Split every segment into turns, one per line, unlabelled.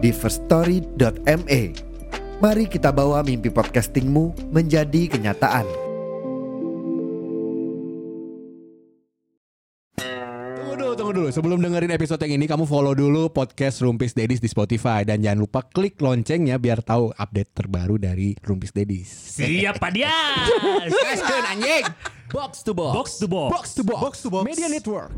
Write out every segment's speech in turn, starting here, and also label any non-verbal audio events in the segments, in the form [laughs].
di firststory.me. Mari kita bawa mimpi podcastingmu menjadi kenyataan.
Tunggu dulu, tunggu dulu. Sebelum dengerin episode yang ini, kamu follow dulu podcast Rumpis Dedis di Spotify dan jangan lupa klik loncengnya biar tahu update terbaru dari Rumpis Dedis.
Siap Pak Dias.
Gaskeun anjing. Box to box.
Box to box.
Box to box.
Box to box.
Media Network.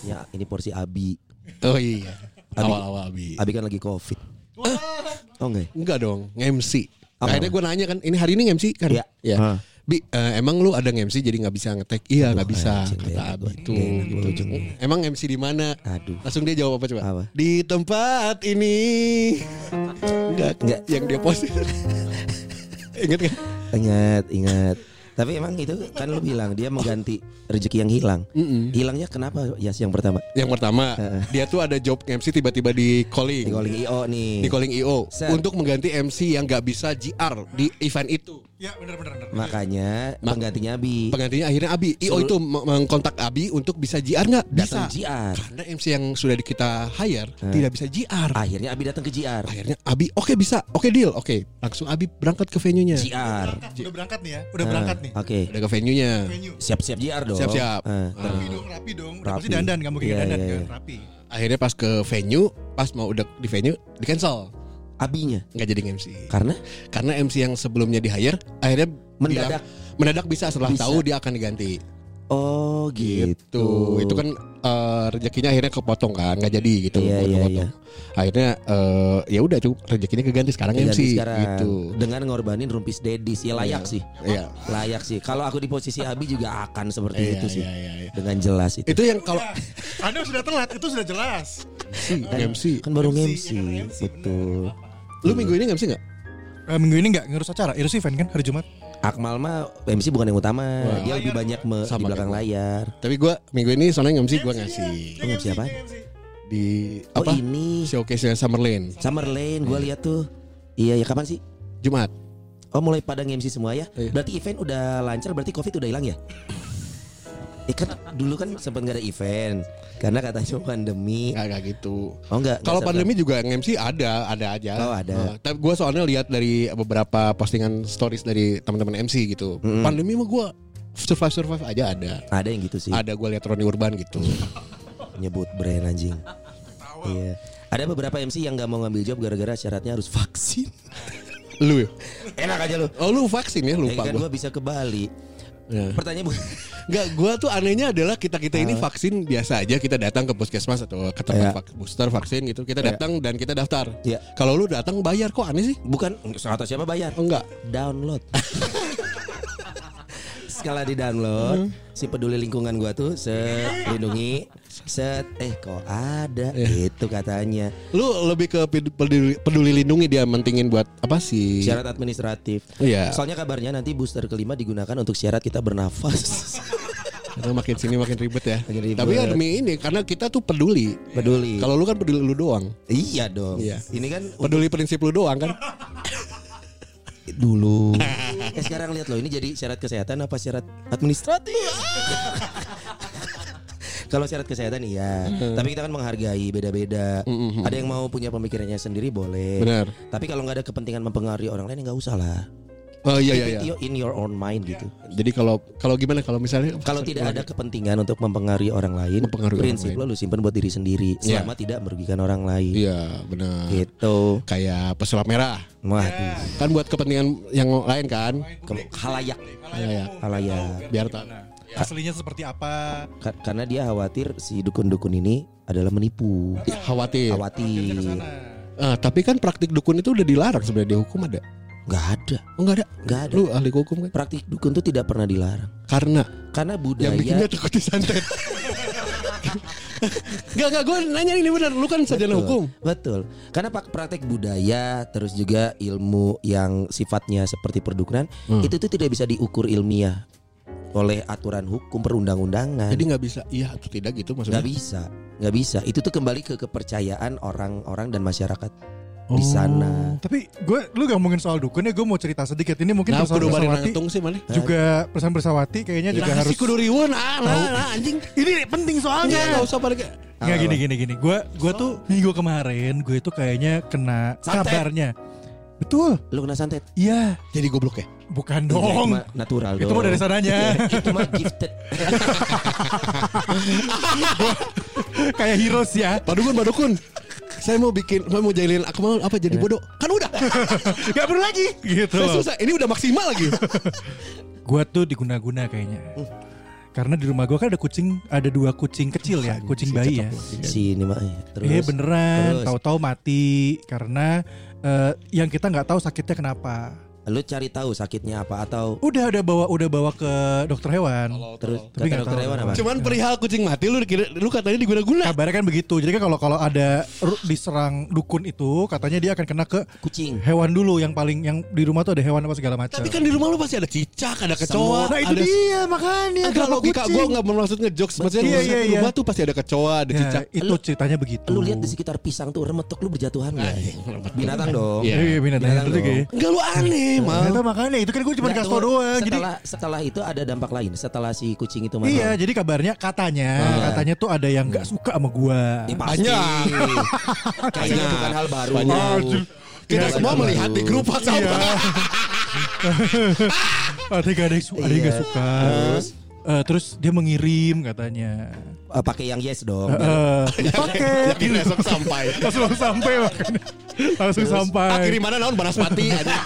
Harusnya ini porsi Abi.
Oh iya.
Abi.
Awal-awal Abi.
Abi kan lagi covid. Oh enggak? ya?
Enggak dong, nge-MC.
Apa?
Akhirnya gue nanya kan, ini hari ini nge-MC kan?
Iya. Hah.
Bi, eh, emang lu ada nge-MC jadi nggak bisa ngetek? Iya nggak bisa.
anjing,
Kata Abi
gitu ujungnya.
Emang MC di mana?
Aduh.
Langsung dia jawab apa coba?
Apa?
Di tempat ini. Enggak,
Enggak.
Yang dia post. [laughs] Ingat kan?
Ingat, ingat. Tapi emang itu kan lu bilang dia mengganti rezeki yang hilang. Hilangnya kenapa? Yas yang pertama.
Yang pertama, dia tuh ada job MC tiba-tiba di calling.
Di calling IO nih.
Di calling IO
Set.
untuk mengganti MC yang nggak bisa GR di event itu.
Ya benar benar.
Makanya
Mak-
penggantinya Abi.
Penggantinya akhirnya Abi. IO
Suruh-
itu meng- mengkontak Abi untuk bisa GR nggak? Bisa.
Datang GR.
Karena MC yang sudah di- kita hire tidak bisa GR.
Akhirnya Abi datang ke GR.
Akhirnya Abi, oke bisa, oke deal, oke. Langsung Abi berangkat ke venue-nya.
GR.
Udah berangkat nih ya. Udah berangkat nih.
Oke.
Udah ke venue-nya.
Venue.
Siap-siap GR dong.
Siap-siap.
Eh,
Rapi dong, rapi dong. Udah
Rapi.
pasti dandan, nggak mungkin
Iya,
nggak dandan
iya,
kan.
iya.
Rapi.
Akhirnya pas ke venue, pas mau udah di venue, di cancel.
Abinya.
Nggak jadi MC.
Karena
Karena MC yang sebelumnya di hire, akhirnya
Mendadak.
bilang- mendadak bisa setelah
Bisa.
tahu dia akan diganti.
oh gitu.
Gitu. Itu kan eh, rezekinya akhirnya kepotong kan, nggak jadi gitu.
Iya, iya,
kepotong. Akhirnya eh, ya udah cukup rezekinya keganti sekarang
Jadi
MC
sekarang
gitu.
dengan ngorbanin rumpis dedis ya layak
Iya.
sih.
Iya.
Layak sih. Kalau aku di posisi Abi juga akan seperti
Iya,
itu sih.
iya, iya, iya.
Dengan jelas itu.
Itu yang kalau
Anda sudah telat, itu sudah jelas.
MC.
Kan baru
MC,
MC,
kan MC,
betul.
Lu minggu ini MC nggak?
Eh, minggu ini nggak ngurus acara, ngurus event kan hari Jumat.
Akmal mah MC bukan yang utama, dia lebih banyak me-
Sama
di belakang
kayak
layar.
Tapi gua minggu ini soalnya MC gua ngasih
Lu MC apa?
di
Oh
apa?
ini
Showcase Summerlane
Summer Lane, gue lihat tuh. Iya ya kapan sih?
Jumat.
Oh mulai pada MC semua ya?
Iya.
Berarti event udah lancar, berarti covid udah hilang ya? Eh kan dulu kan sempat nggak ada event karena katanya pandemi.
Nggak kayak gitu.
Oh enggak.
Kalau pandemi juga nge-MC ada, ada aja.
Oh, ada.
Nah, tapi gue soalnya lihat dari beberapa postingan stories dari teman-teman MC gitu. Pandemi mah gue survive survive aja ada.
ada yang gitu sih.
Ada gue lihat Roni Urban gitu.
nyebut brand anjing. Iya. Ada beberapa MC yang nggak mau ngambil job gara-gara syaratnya harus vaksin.
lu ya?
Enak aja lu.
Oh lu vaksin ya
Ya
lupa
kan
gue.
gua bisa ke Bali.
Ya.
Pertanyaan bu. [laughs]
Enggak, gue tuh anehnya adalah kita kita ini vaksin biasa aja kita datang ke puskesmas atau ke tempat
Iya.
vak- booster vaksin gitu kita datang dan kita daftar.
Iya.
Kalau lu datang bayar kok aneh sih?
Bukan atau siapa bayar?
Enggak.
Download. [laughs] Sekali di download, si peduli lingkungan gua tuh set lindungi set eh kok ada itu katanya
Lu lebih ke ped- peduli, peduli lindungi dia mentingin buat apa sih?
syarat administratif.
Iya.
Soalnya kabarnya nanti booster kelima digunakan untuk syarat kita bernafas. [laughs]
Karena makin sini makin ribet ya.
Makin ribet.
Tapi ya demi ini karena kita tuh peduli.
Peduli.
Kalau lu kan peduli lu doang.
Iya dong.
Iya.
Ini kan
Peduli prinsip lu doang kan. [laughs]
dulu. [laughs] eh sekarang lihat loh ini jadi syarat kesehatan apa syarat administratif? [laughs] Kalau syarat kesehatan iya, tapi kita kan menghargai beda-beda. Ada yang mau punya pemikirannya sendiri boleh.
Benar.
Tapi kalau nggak ada kepentingan mempengaruhi orang lain nggak usah lah.
Oh iya iya iya.
in your own mind gitu.
Jadi kalau kalau gimana kalau misalnya
Kalau tidak ada kepentingan untuk mempengaruhi orang lain,
Mempengaruhi orang
prinsip
lain.
lo lu simpan buat diri sendiri
Iya.
selama tidak merugikan orang lain.
Iya, benar.
Gitu.
Kayak pesulap merah.
Waduh,
Kan buat kepentingan yang lain kan.
ke- halayak,
Iya, ya.
halayak.
Biar tak
aslinya seperti apa.
Ka- karena dia khawatir si dukun-dukun ini adalah menipu.
Khawatir.
Ke
Khawatir.
sana.
Ah, tapi kan praktik dukun itu udah dilarang sebenarnya dihukum ada.
Nggak ada,
Oh enggak ada.
nggak ada.
Lu ahli hukum kan?
Praktik dukun itu tidak pernah dilarang.
Karena
Karena
yang
budaya
bikinnya takut disantet. [laughs] Enggak enggak gue nanya ini benar. Lu kan sarjana hukum.
Betul. Karena pak- praktek budaya terus juga ilmu yang sifatnya seperti perdukunan
Hmm.
itu tuh tidak bisa diukur ilmiah oleh aturan hukum perundang-undangan.
Jadi nggak bisa iya atau tidak gitu maksudnya.
nggak bisa, nggak bisa. Itu tuh kembali ke kepercayaan orang-orang dan masyarakat di sana.
Tapi gue lu gak ngomongin soal dukun ya gue mau cerita sedikit ini mungkin
Nah,
persoalan
kudu nantung sih mana?
juga persoalan bersawati kayaknya juga
Nah,
harus
si kudu riweuan ah, nah, nah, anjing.
ini penting soalnya
Enggak usah pada
Nggak gini gini gini gue gue tuh minggu kemarin gue itu kayaknya kena
Santet.
kabarnya betul
Lu kena santet?
iya
jadi goblok ya.
Bukan
Itu
dong
mah natural
itu mah dari sananya
itu mah gifted. [laughs]
kayak heroes ya
Pak Dukun, Pak Dukun. Saya mau bikin, saya mau jahilin aku mau apa jadi bodoh. Kan udah. [laughs]
Gak perlu lagi gitu
Saya susah. Ini udah maksimal lagi. [laughs]
Gue tuh diguna-guna kayaknya karena di rumah gue kan ada kucing ada dua kucing kecil ya kucing bayi ya
si ini mah. eh, Terus.
Iya beneran tahu-tahu mati karena eh, yang kita nggak tahu sakitnya kenapa
Lu cari tahu sakitnya apa atau
udah udah bawa udah bawa ke dokter hewan
terus
Tapi nggak
dokter
tahu.
hewan apa?
Cuman perihal kucing mati lu dikira, lu katanya diguna-guna.
kabarnya kan begitu jadi kan kalau kalau ada diserang dukun itu katanya dia akan kena ke
Kucing.
hewan dulu yang paling yang di rumah tuh ada hewan apa segala macam
Tapi kan di rumah lu pasti ada cicak, ada kecoa,
nah itu
ada
dia makanya kenapa
logika
kucing?
gue nggak bermaksud ngejokes Maksudnya
Iya,
lu
iya,
di
iya.
rumah tuh pasti ada kecoa, ada
Ya,
cicak
itu
Lu-
ceritanya begitu
Lu lihat di sekitar pisang tuh remetok lu berjatuhan nggak? Binatang dong.
Iya.
Iya, binatang
Binatang
kayak.
Enggak lu aneh mal
Ternyata makanya itu kan gue cuma kasih tau
tunggu.
doang. Jadi
Setelah setelah itu ada dampak lain. Setelah si kucing itu mati.
iya, jadi kabarnya katanya
Iya.
katanya tuh ada yang nggak suka sama gua.
Ini pasti. [laughs] Kayaknya bukan hal baru.
Banyak. Kita
Iya,
semua
baru.
melihat di grup WhatsApp
Iya. [laughs] [laughs] ada yang ada yang su- ada yang nggak
Iya.
suka.
Terus?
Eh, terus dia mengirim katanya.
Eh, pakai yang yes dong.
Eh, [laughs] pakai
Yakin besok sampai
langsung sampai makanya. langsung sampai.
Ah kirimannya naon Banaspati [laughs] ada.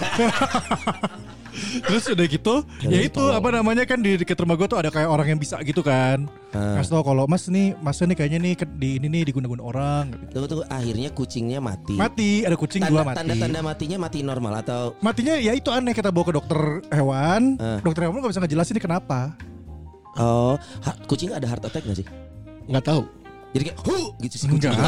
Terus udah gitu, ya itu apa namanya kan di dekat rumah gue tuh ada kayak orang yang bisa gitu kan.
Ah.
Kasih tau kalau Mas nih, Mas nih kayaknya nih di ini nih digunakan orang. gitu.
Tunggu tunggu akhirnya kucingnya mati.
Mati, ada kucing dua
Tanda,
mati.
tanda-tanda matinya mati normal atau
Matinya ya itu aneh kita bawa ke dokter hewan.
Ah.
Dokter hewan gak bisa ngejelasin ini kenapa.
Oh kucing ada heart attack gak sih?
Enggak tahu.
Jadi kayak hu gitu sih kucing. [laughs]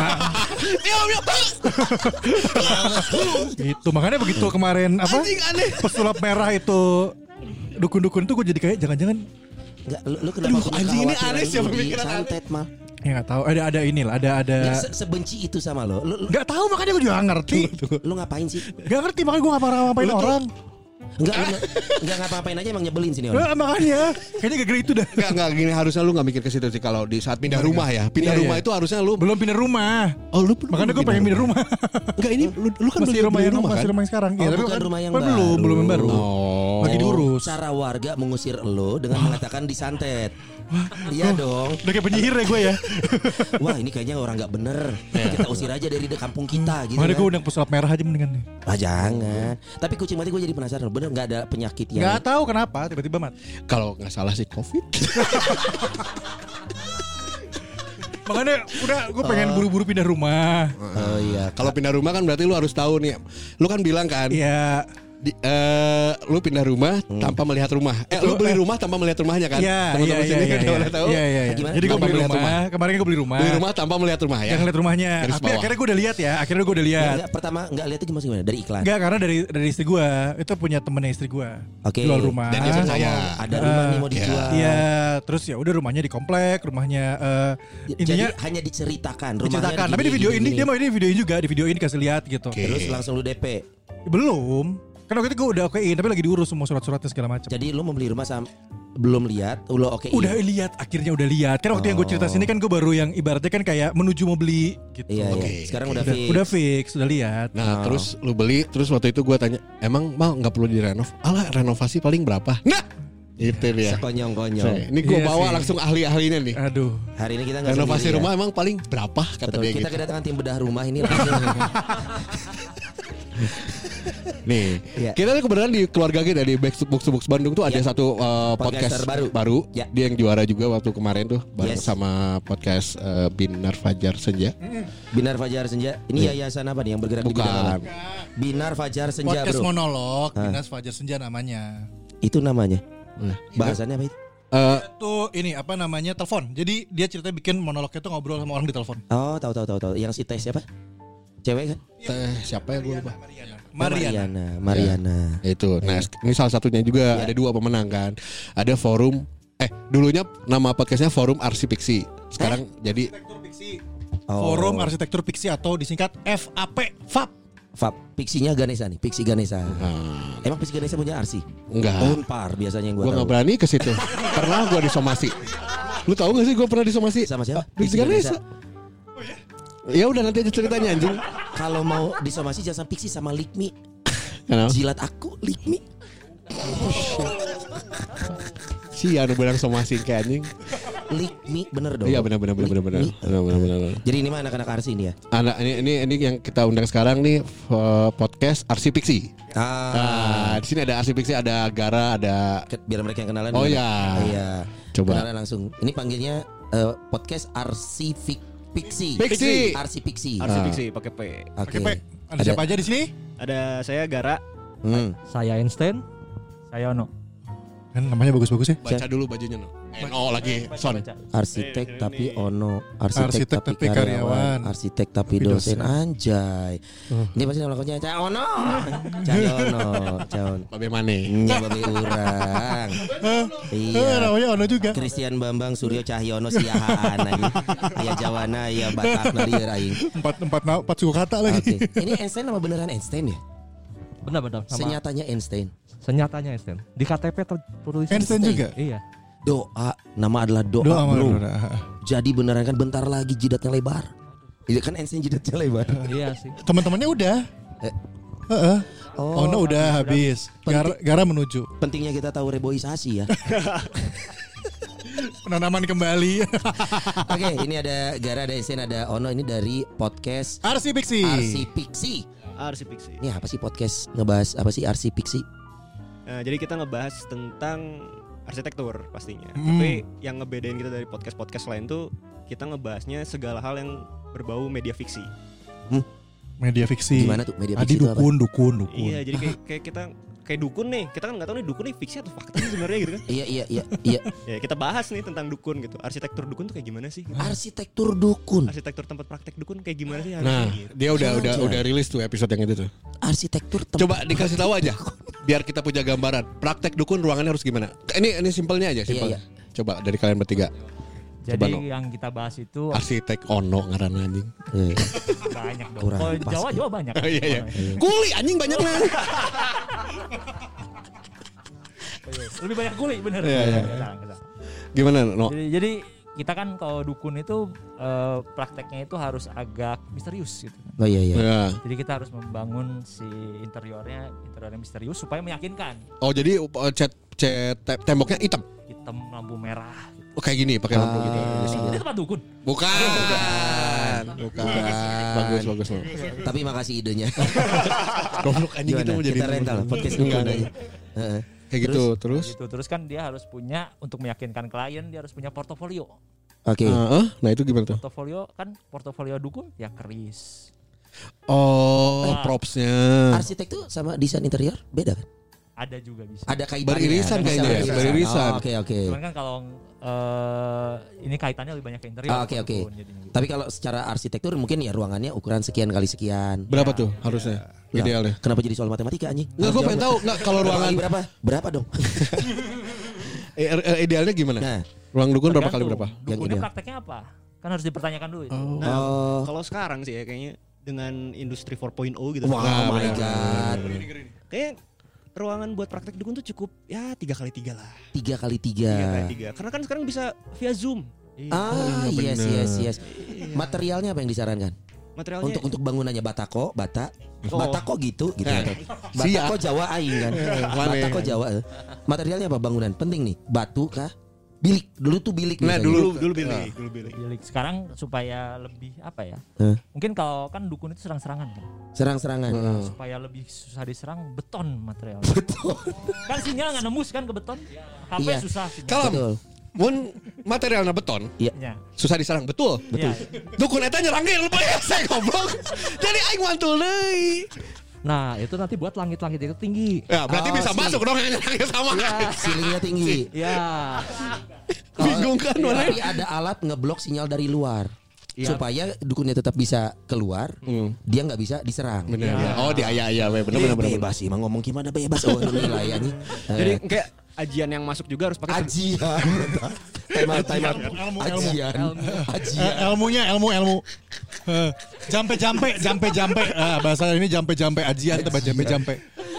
[laughs]
Gitu makanya begitu kemarin apa?
Anjing aneh.
Pesulap merah itu dukun-dukun tuh gue jadi kayak jangan-jangan
Enggak, lu, lu kenapa
Aduh, anjing ini aneh
lu
pikiran aneh.
santet mal?
ya nggak tahu ada ada inilah ada ada
Nggak, se- sebenci itu sama lo. Lu, lu,
nggak tahu makanya gue juga nggak ngerti
lu ngapain sih?
nggak ngerti makanya gue pernah ngapain
Lu tuh-
orang
Enggak, lu nggak- enggak ngapa-ngapain aja emang nyebelin sini orang.
Nggak, makanya kayaknya gara-gara itu dah
Enggak enggak gini harusnya lu enggak mikir ke situ sih kalau di saat pindah rumah ya. Pindah
Iya,
rumah
iya.
itu harusnya lu
belum pindah rumah
Oh lu
makanya gue pengen pindah rumah
Enggak ini lu, lu kan
masih
beli
rumah yang
rumah
masih
kan?
rumah yang sekarang
Oh,
Iya, tapi
bukan
kan-
rumah yang
kan belum
baru.
belum yang baru
Oh.
lagi diurus
Cara warga mengusir lo dengan mengatakan disantet. [laughs] Iya dong.
udah kayak penyihir ya gue ya [laughs]
Wah ini kayaknya orang nggak bener. Kita usir aja dari de- kampung kita gitu.
makanya gue
Kan.
undang pesulap merah aja mendingan nih
Ah jangan. Tapi kucing mati gue jadi penasaran. Bener nggak ada penyakit yang
nggak tahu kenapa tiba-tiba mati
Kalau nggak salah sih Covid. [laughs]
makanya udah gue pengen buru-buru pindah rumah
Oh iya.
Kalau pindah rumah kan berarti lu harus tahu nih. Lu kan bilang kan
Iya
di, eh, lu pindah rumah tanpa melihat rumah. Eh lu beli rumah tanpa melihat rumahnya kan?
Iya, iya, iya,
sini
iya, iya,
tahu.
iya, iya, iya.
Gimana?
Jadi gue beli
melihat
rumah. Kemarin gue beli rumah.
Beli rumah tanpa melihat rumah ya.
Yang lihat rumahnya.
Garis
Tapi
bawah.
akhirnya gue udah lihat ya. Akhirnya gue udah lihat.
Nggak, pertama nggak lihat itu gimana gimana dari iklan.
Enggak karena dari dari istri gue itu punya temennya istri gue
Oke.
jual rumah.
Dan dia percaya.
Ada rumah nih mau
Iya.
dijual.
Iya, terus ya udah rumahnya di komplek, rumahnya
Jadi
intinya
hanya diceritakan
diceritakan. Tapi di video ini dia mau ini videoin juga, di videoin dikasih lihat gitu.
Terus langsung lu DP.
Belum. Kan waktu itu gue udah okein, tapi lagi diurus semua surat-suratnya segala macam.
Jadi lu membeli rumah sam belum lihat, lu oke.
Udah lihat, akhirnya udah lihat. Kan waktu yang gue cerita sini kan gue baru yang ibaratnya kan kayak menuju mau beli gitu.
Iya,
Oke.
iya. Sekarang udah,
Udah,
fix.
udah fix, udah lihat.
Nah terus lu beli terus waktu itu gua tanya emang mal nggak perlu direnov? Alah renovasi paling berapa? Nah itu dia.
Sekonyong-konyong.
Ini gua
Iya
bawa
sih.
langsung ahli-ahlinya nih.
Aduh.
Hari ini kita nggak
Renovasi
sendiri ya.
rumah emang paling berapa kata
Betul.
dia
Kita
gitu.
kedatangan tim bedah rumah ini langsung. [laughs]
Nih,
Iya.
kita tuh kebetulan di keluarga kita di Box Box Box Bandung tuh ada
Iya.
satu uh, podcast
baru.
baru.
Iya.
Dia yang juara juga waktu kemarin tuh bareng
Yes.
sama podcast uh, Binar Fajar Senja.
Binar Fajar Senja. Ini yayasan apa nih yang bergerak di
Bukan.
bidang apa? Binar Fajar Senja,
Podcast
Bro.
monolog Dinas Fajar Senja namanya.
Itu namanya.
Nah,
Bahasannya apa itu?
uh,
Itu ini apa namanya telepon. Jadi dia ceritanya bikin monolognya tuh ngobrol sama orang di telepon.
Oh, tahu tahu tahu tahu. Yang si Teh siapa? Cewek kan?
teh siapa ya gue lupa.
Mariana.
Mariana. Mariana.
Itu. Nah, ini salah satunya juga ada dua pemenang kan. Ada forum eh dulunya nama podcastnya Forum Arsipiksi. Sekarang jadi
Arsitektur Piksi.
Oh.
Forum Arsitektur Piksi atau disingkat FAP. FAP.
Fab, Pixinya Ganesha nih, Pixi Ganesha.
uh,
Emang Pixi Ganesha punya arsi?
enggak.
Unpar biasanya yang
Gue
gua
nggak
tahu.
berani ke situ. [laughs] pernah gue disomasi. Lu tahu gak sih gue pernah disomasi?
Sama siapa? Pixi
Ganesha.
Ganesha.
Ya udah nanti aja ceritanya anjing.
Kalau mau disomasi jangan Pixi sama Likmi.
Kenapa?
Jilat aku Likmi.
Si anu bilang somasi kayak anjing.
Likmi bener dong.
Iya benar benar benar benar benar. Benar benar benar. benar.
Jadi ini mah anak-anak arsi ini ya.
Anak ini ini ini yang kita undang sekarang nih eh, podcast Arsipiksi.
Ah,
Nah, di sini ada Arsipiksi, ada Gara, ada
biar mereka yang kenalan.
Oh, iya.
Iya.
Coba.
Kenalan langsung. Ini panggilnya eh, podcast Arsi Pixi.
Pixi.
Arsi Pixi.
Arsi
Ah.
Pixi pakai P.
Oke.
Oke, Pak. Ada siapa aja di sini?
Ada saya Gara.
Hmm.
Saya Einstein, saya Ono.
Kan namanya bagus-bagus ya.
baca dulu bajunya no. Eh, oh lagi son.
Arsitek tapi ono, arsitek,
Arsitek
tapi,
tapi
karyawan,
karyawan.
arsitek tapi
Tapi
dosen,
dosen.
anjay. Ini pasti nama lakunya Cah Ono, [laughs] Cah Ono, Cah Ono.
Babe Mane.
Nya babe urang.
Eh,
Iya.
namanya Ono juga.
Christian Bambang Suryo Cahyono siahaan lagi. Aya Jawana, aya Batak lieur aing.
Empat empat empat suku kata lagi.
Ini Einstein nama beneran Einstein ya?
Benar-benar. Nama
Senyatanya Einstein.
senyatanya Einstein. Di KTP tertulis
Einstein juga.
Iya.
Doa, nama adalah doa,
Doa
bro.
mana?
Jadi beneran kan bentar lagi jidatnya lebar. Iya kan Einstein jidatnya lebar. [laughs]
iya sih.
Teman-temannya udah.
Eh.
Heeh.
Oh,
Ono udah habis. Gara, gara menuju.
pentingnya kita tahu reboisasi ya. [laughs]
Penanaman kembali. [laughs]
Oke, ini ada Gara, ada Esen, ada Ono ini dari podcast
Arsi Pixi.
Arsi Pixi.
Arsi Pixi.
Ini apa sih podcast ngebahas apa sih Arsi Pixi?
Nah, jadi kita ngebahas tentang arsitektur pastinya.
Hmm.
Tapi yang ngebedain kita dari podcast-podcast lain tuh kita ngebahasnya segala hal yang berbau media fiksi.
Media fiksi.
Gimana tuh media
Tadi
fiksi itu apa?
dukun, dukun, dukun.
Iya, jadi kayak, kayak kita kayak dukun nih. Kita kan nggak tahu nih dukun nih fiksi atau fakta sih sebenarnya gitu kan.
Iya iya iya iya. [laughs]
Ya, kita bahas nih tentang dukun gitu. Arsitektur dukun tuh kayak gimana sih?
Arsitektur dukun.
Arsitektur tempat praktek dukun kayak gimana sih?
Nah,
gitu.
dia udah udah udah rilis tuh episode yang itu tuh.
Arsitektur tempat
Coba dikasih tahu aja biar kita punya gambaran. Praktek dukun ruangannya harus gimana? Ini ini simpelnya aja, simpel.
Iya,
Coba dari kalian bertiga.
Jadi
Coba, No.
yang kita bahas itu
Arsitek Ono ngaran anjing.
Eh,
banyak dong.
Kurang
Kalau. Jawa Jawa banyak.
Iya iya. Kuli anjing banyak lah. [laughs]
Lebih banyak kuli bener.
Iya, iya. Gimana No?
Jadi, jadi kita kan kalau dukun itu eh, prakteknya itu harus agak misterius gitu.
Oh iya iya.
Ya.
Jadi kita harus membangun si interiornya interiornya misterius supaya meyakinkan.
Oh jadi uh, cat cat te- temboknya hitam.
Hitam lampu merah. Gitu.
Oh kayak gini pakai lampu gitu.
Ah.
Ini tempat dukun.
Bukan. Bukan. Bagus bagus No.
Tapi makasih idenya. [laughs]
Goblok anjing itu mau jadi
Kita rental podcast dukun aja.
Kayak gitu terus.
Gitu. Terus kan dia harus punya untuk meyakinkan klien dia harus punya portofolio.
Oke.
Heeh, nah itu gimana tuh?
Portofolio kan portofolio dukun ya keris.
Oh,
Ah.
propsnya.
Arsitek tuh sama desain interior beda kan?
Ada juga bisa.
Ada kaitannya.
Beririsan kayaknya ya, beririsan.
Oh, Oke oke.
Cuman kan kalau eh ini kaitannya lebih banyak ke interior.
Ah, oke,
bukan
oke.
dukun jadinya gitu.
Tapi kalau secara arsitektur mungkin ya ruangannya ukuran sekian kali sekian.
Berapa tuh harusnya
Lah,
idealnya?
Kenapa jadi soal matematika anjing?
Enggak, gue pengen tahu enggak kalau ruangan
berapa? Berapa dong? [laughs]
eh, eh, idealnya gimana?
Nah,
Ruang dukun berapa kali berapa?
Yang
Dukunnya
ideal.
prakteknya apa? Kan harus dipertanyakan dulu itu.
Nah,
Oh.
kalau sekarang sih ya kayaknya dengan industri 4.0 gitu.
wow
Nah,
my god.
Kayak ruangan buat praktek dukun tuh cukup ya tiga kali tiga lah.
Tiga kali
Tiga kali
tiga.
tiga. Karena kan sekarang bisa via zoom. Iya.
Ah
iya,
yes yes yes. Materialnya apa yang disarankan?
Materialnya
Untuk untuk bangunannya batako, bata,
Oh.
batako gitu gitu.
Nah,
Batako Jawa aing kan.
Mana?
Batako Jawa. eh. Materialnya apa bangunan? Penting nih. Batu kah? Bilik dulu tuh bilik
Nah,
biasanya.
dulu
dulu bilik, dulu bilik.
Bilik. Sekarang supaya lebih apa ya?
Hah?
Mungkin kalau kan dukun itu serang-serangan kan.
serang-serangan.
Supaya lebih susah diserang beton material. Beton. kan sinyal nggak nembus kan ke beton. HP
Iya.
susah.
Betul.
Mun materialnya beton,
Ya.
susah diserang betul.
Iya.
Dukun eta nyerang ge lupa ya saya goblok. Jadi aing mantul deui.
Nah, itu nanti buat langit-langit itu tinggi.
Ya, berarti
Oh,
bisa
sih.
masuk dong [laughs] yang nyerangnya sama.
Ceilingnya tinggi.
Ya.
Bingung kan?
Tapi ada alat ngeblok sinyal dari luar. Supaya dukunnya tetap bisa keluar, dia nggak bisa diserang.
Bener ya. Oh, di aya aya we bener
Eh,
bener bener.
bebas sih, emang ngomong gimana bebas. Oh, nilai anjing.
Jadi
Eh,
kayak ajian yang masuk juga harus pakai
ajian. out.
Ilmu, ilmu.
Ajian.
Eh,
Ajian.
ilmunya ilmu ilmu. Eh, jampe jampe jampe jampe. Ah, bahasa ini jampe jampe ajian tebak jampe jampe.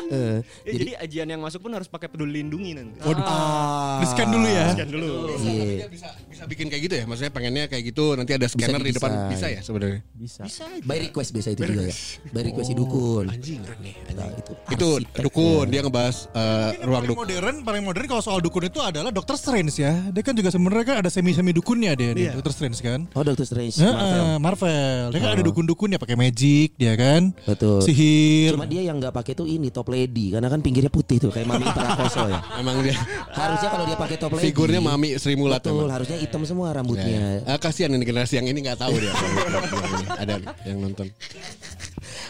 Eh,
Ya, jadi, ajian yang masuk pun harus pakai peduli lindungi nanti.
Waduh.
ah,
Di scan dulu ya.
Sekian dulu.
Iya.
Bisa bisa bikin kayak gitu ya. Maksudnya pengennya kayak gitu nanti ada scanner di depan
didesain.
bisa ya sebenarnya.
Bisa.
By request biasa itu juga ya. By request si dukun.
Anjing aneh.
Nah, itu
Itu
arsitek.
dukun dia ngebahas eh, ruang
paling
dukun.
modern, paling modern kalau soal dukun itu adalah Doctor Strange ya. Dia kan juga sebenarnya kan ada semi-semi dukunnya dia di Doctor Strange kan.
Oh, Doctor Strange.
Heeh,
Marvel.
Marvel. Dia kan ada dukun-dukun ya pakai magic dia kan.
Betul.
Sihir.
Cuma dia yang nggak pakai tuh ini top lady karena kan pinggirnya putih tuh kayak Mami Prakoso ya. [laughs]
Emang dia
Harusnya kalau dia pakai top lady.
figurnya Mami Sri Mulat
Betul,
emang.
harusnya hitam semua
Ya,
rambutnya.
ya. Ah, kasihan ini generasi yang ini nggak tahu dia. ada yang nonton.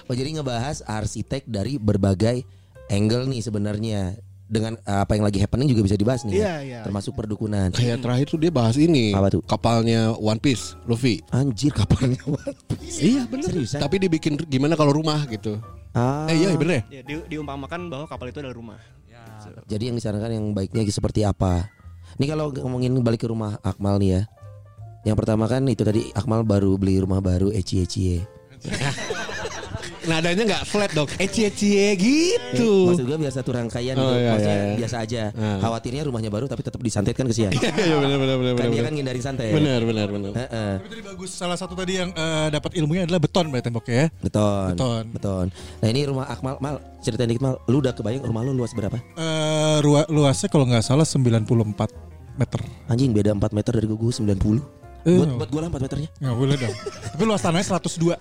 Oh jadi ngebahas arsitek dari berbagai angle nih sebenarnya dengan uh, apa yang lagi happening juga bisa dibahas nih. ya.
Iya, iya.
Termasuk perdukunan.
Kayak terakhir tuh dia bahas ini.
Apa tuh?
Kapalnya One Piece, Luffy.
Anjir kapalnya One Piece.
Iya bener.
Seriusan?
Tapi dibikin gimana kalau rumah gitu.
Ah,
Eh iya bener ya.
Ya, di, diumpamakan bahwa kapal itu adalah rumah.
jadi yang disarankan yang baiknya seperti apa? Ini kalau ngomongin balik ke rumah Akmal nih ya. Yang pertama kan itu tadi Akmal baru beli rumah baru eci eci [laughs]
Nadanya nggak flat dong. Ecie ecie gitu.
Maksud gue biar satu rangkaian
Oh,
gitu.
iya,
Maksudnya
iya, iya.
biasa aja.
Ah.
Khawatirnya rumahnya baru tapi tetap disantet kan kesian.
Iya benar benar benar
kan dia
benar.
kan ngindarin santet.
Benar benar benar.
Heeh.
Tapi tadi bagus salah satu tadi yang eh, dapat ilmunya adalah beton berarti temboknya ya.
Beton.
Beton.
Beton. Nah ini rumah Akmal, Mal ceritain dikit Mal. Lu udah kebayang rumah lu luas berapa?
Eh rua- luasnya kalau nggak salah 94 meter.
Anjing beda 4 meter dari gue 90.
Eh,
Buat buat gue lah 4 meternya.
nggak boleh dong. [laughs] Tapi luas tanahnya 102.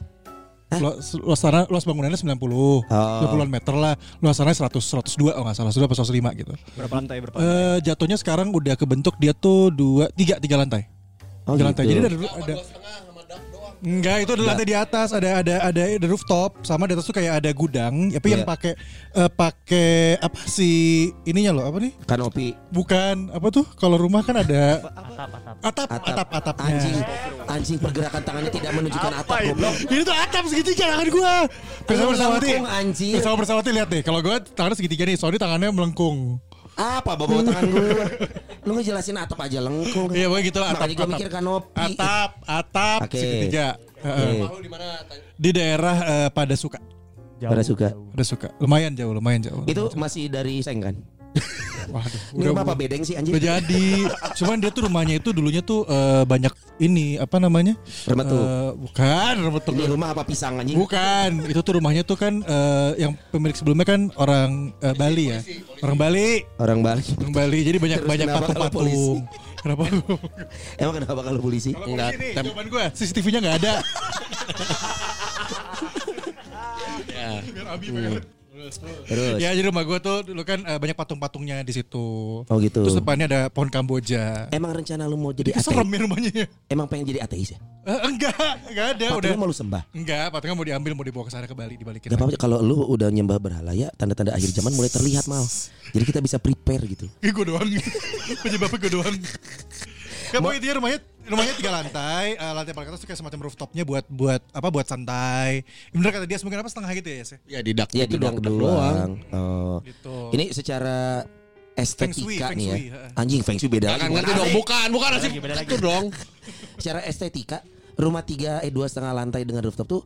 Luas, luas tanah luas bangunannya 90. 90-an meter lah. Luas tanahnya 100 102 oh nggak salah, 102 atau 105 gitu.
Berapa lantai berapa? lantai?
Eh jatuhnya sekarang udah kebentuk dia tuh dua tiga tiga lantai.
Oh,
tiga lantai.
gitu.
Jadi ada ada Enggak, itu ada lantai di atas, ada ada ada ada rooftop, sama di atas tuh kayak ada gudang, tapi yang
Iya.
pakai eh, pakai apa sih ininya loh, apa nih?
Kanopi
Bukan apa tuh? Kalau rumah kan ada
Atap, atap.
atap,
atap,
atap, atapnya.
Anjing, anjing pergerakan tangannya tidak menunjukkan atap goblok.
Ini tuh atap segitiga tangan gua. Bersama bersawati.
Anjing.
Bersama bersawati lihat deh. Kalau gua tangannya segitiga nih, soalnya tangannya melengkung.
Apa bawa tangan gue? Lu ngejelasin atap aja lengkung.
Iya, pokoknya gitu lah atap.
Makanya gue
atap.
mikir kanopi.
Atap, atap
Oke.
segitiga. Heeh.
Oke.
Di daerah eh, pada suka.
Jauh,
Pada suka.
jauh.
Pada suka. Lumayan jauh, lumayan jauh.
Itu masih dari Seng kan?
Waduh,
Ini rumah apa bedeng sih anjing?
Udah jadi. Cuman dia tuh rumahnya itu dulunya tuh eh, banyak ini apa namanya?
Remetuk.
Eh, bukan remetuk.
Ini rumah apa pisang anjing?
Bukan, itu tuh rumahnya tuh kan eh, yang pemilik sebelumnya kan orang eh, Bali ya. Orang Bali.
Orang Bali.
Orang Bali. Jadi banyak
Terus
banyak
kenapa kalau
patung-patung. Kenapa? [laughs]
Emang kenapa kalau polisi?
Enggak.
Ini
tem-
jawaban gue, CCTV-nya nggak ada.
Ya. [laughs]
Biar Abi pengen.
Terus.
Ya jadi rumah gue tuh dulu kan eh, banyak patung-patungnya di situ.
Oh gitu.
Terus depannya ada pohon kamboja.
Emang rencana lu mau jadi ateis?
serem ya rumahnya ya.
Emang pengen jadi ateis ya?
Eh, enggak, enggak ada. Udah.
Patungnya mau lu sembah?
Enggak, patungnya mau diambil, mau dibawa ke sana ke Bali, dibalikin.
Gak apa-apa kalau lu udah nyembah berhala ya tanda-tanda akhir zaman mulai terlihat mal. Jadi kita bisa prepare gitu.
Ih, gue doang. [laughs] Penyebabnya gue doang. Ya pokoknya intinya rumahnya rumahnya tiga lantai, eh, lantai paling atas tuh kayak semacam rooftopnya buat buat apa buat santai. Bener kata dia mungkin apa setengah gitu ya sih.
Ya didak
Ya
itu
tidak
doang, dak
doang. Oh.
Gitu.
Ini secara
Feng shui,
estetika
feng
nih ya.
shui.
Anjing feng shui beda lagi.
ngerti dong, bukan, bukan sih.
beda lagi.
Itu dong.
Secara estetika rumah tiga eh dua setengah lantai dengan rooftop tuh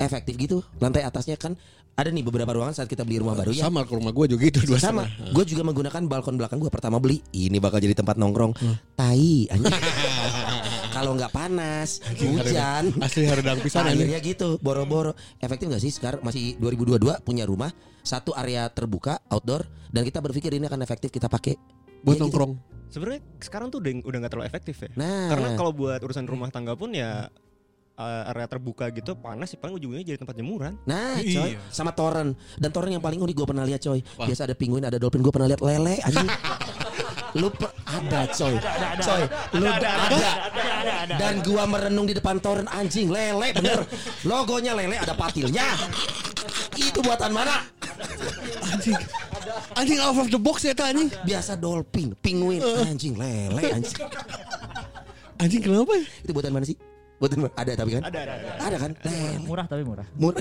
efektif gitu. Lantai atasnya kan ada nih beberapa ruangan saat kita beli rumah baru ya.
Sama ke rumah gue juga gitu dua
Sama, gue juga menggunakan balkon belakang gue pertama beli. Ini bakal jadi tempat nongkrong.
Hmm.
Tai, anjing. [laughs] Kalau nggak panas, hujan, [laughs]
Asli haredang pisan ini. [laughs]
akhirnya gitu, boro-boro. Efektif nggak sih sekarang masih 2022 punya rumah satu area terbuka outdoor dan kita berpikir ini akan efektif kita pakai
Buat
Ya gitu.
nongkrong.
Sebenarnya sekarang tuh udah udah nggak terlalu efektif ya.
Nah.
Karena kalau buat urusan rumah tangga pun ya eh, area terbuka gitu panas sih paling ujungnya jadi tempat jemuran.
Nah, coy,
Iya.
sama toren. Dan toren yang paling unik gue pernah lihat, coy. Biasa ada penguin, ada dolphin, gue pernah lihat lele anjing. [laughs] lu per- ada, coy. Coy, lu ada, Dan gua merenung di depan toren anjing, lele bener. Logonya lele ada patilnya. Itu buatan mana?
Anjing. Anjing out of the box ya ta, anjing.
Biasa dolphin, penguin, anjing, lele anjing.
Anjing kenapa ya?
Itu buatan mana sih? Buatan mana? Ada tapi kan?
Ada ada. ada.
Ada kan? Lele.
Murah tapi murah.
Mur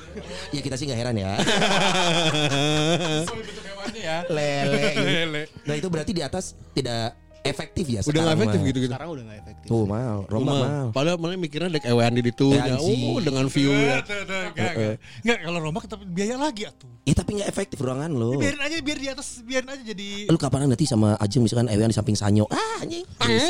[laughs] ya kita sih nggak heran ya. [laughs] [laughs] Lele. Nah itu berarti di atas tidak efektif ya
Udah
sekarang
nggak efektif
mah.
gitu gitu.
Sekarang udah nggak efektif.
Tuh mal, rombak
Rumah.
mal.
Padahal mana mikirnya dek ewean di
Ya, anjing.
Oh, dengan view ya.
Tuh, tuh, Enggak, enggak. Enggak, kalau rombak tetap biaya lagi atuh.
Ya tapi nggak efektif ruangan lo.
Biarin aja biar di atas biarin aja jadi
Lu kapan nanti sama Ajeng misalkan Ewan di samping Sanyo. Ah anjing. Aja.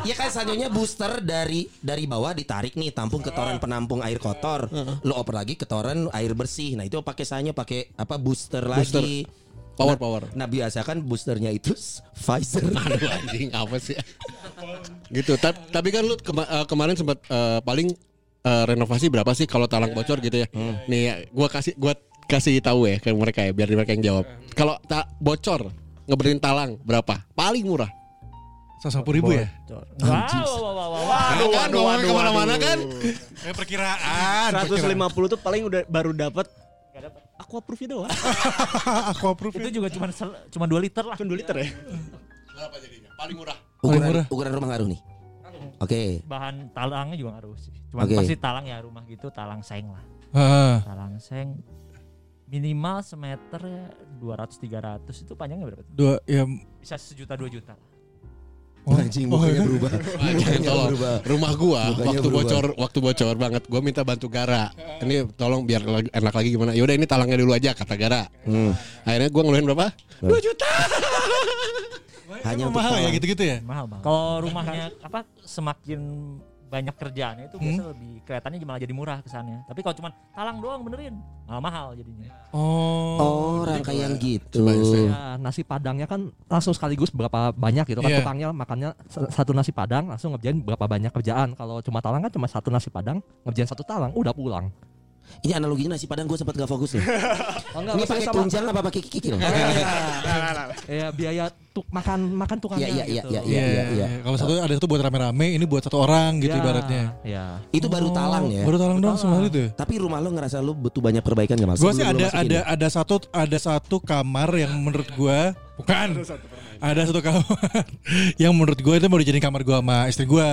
Ya kan sanyonya booster dari dari bawah ditarik nih tampung ke toren penampung air kotor. Lu oper lagi ke toren air bersih. Nah itu pakai sanyo pakai apa booster,
Booster.
lagi.
Power
Nah-
power.
Nah biasa kan boosternya itu Pfizer. [laughs]
Aduh anjing apa sih? gitu. Ta- Tapi kan lu kema- eh, kemarin sempat eh, paling eh, renovasi berapa sih kalau talang bocor gitu ya? Nih ya, gua kasih gua kasih tahu ya ke mereka ya biar mereka yang jawab. Kalau ta- bocor ngeberin talang berapa? Paling murah.
150 ribu ya?
Wow, wow, wow, wow, wow.
Waduh, kan ngomongnya ke mana-mana kan?
Eh perkiraan.
150 tuh paling udah baru dapat aqua proof doang. [laughs]
Aku approve
Itu juga cuma cuma 2 liter lah.
Kan 2 liter ya.
Berapa jadinya? Paling murah.
Ukuran,
murah.
ukuran rumah ngaruh nih. Oke.
Bahan talangnya juga ngaruh sih. Cuman
Oke.
pasti talang ya rumah gitu talang seng lah.
Heeh.
Talang seng minimal semeter ya 200 300 itu panjangnya berapa? tuh?
Dua ya
Bisa sejuta dua juta.
Oh,
Anjing
oh, [laughs]
mukanya
ya.
berubah. Mukanya
tolong.
berubah.
Rumah gua
Mukanya
waktu
berubah.
bocor waktu bocor banget. Gua minta bantu Gara. Ini tolong biar enak lagi gimana. Yaudah ini talangnya dulu aja kata Gara.
Hmm.
Akhirnya gua ngeluarin berapa? 2 juta.
Hanya
mahal ya
talang.
gitu-gitu ya?
Mahal mahal. Kalau rumahnya apa semakin banyak kerjaannya itu biasa lebih kelihatannya malah jadi murah kesannya. Tapi kalau cuma talang doang benerin malah mahal jadinya.
Oh.
Oh, rangkaian gitu.
Ya, nasi padangnya kan langsung sekaligus berapa banyak gitu kan
Iya.
tukangnya makannya satu nasi padang langsung ngerjain berapa banyak kerjaan. Kalau cuma talang kan cuma satu nasi padang ngerjain satu talang udah pulang.
Ini analoginya nasi padang gue sempat gak fokus nih. [laughs]
Oh, enggak,
Ini pakai tunjang apa pakai kikil? [laughs]
Ya biaya tuk makan makan tukangnya
Iya, iya, iya,
gitu.
iya,
Iya,
iya, iya.
Kalau satu ada satu buat rame-rame, ini buat satu orang gitu
Ya,
ibaratnya.
Ya.
Itu baru talang ya.
Baru talang doang
Talang.
semua itu.
Tapi rumah lo ngerasa lo butuh banyak perbaikan gak mas?
Gue sih ada ada
ya?
ada satu ada satu kamar yang menurut gue bukan ada satu kamar [laughs] yang menurut gue itu mau dijadiin kamar gue sama istri gue.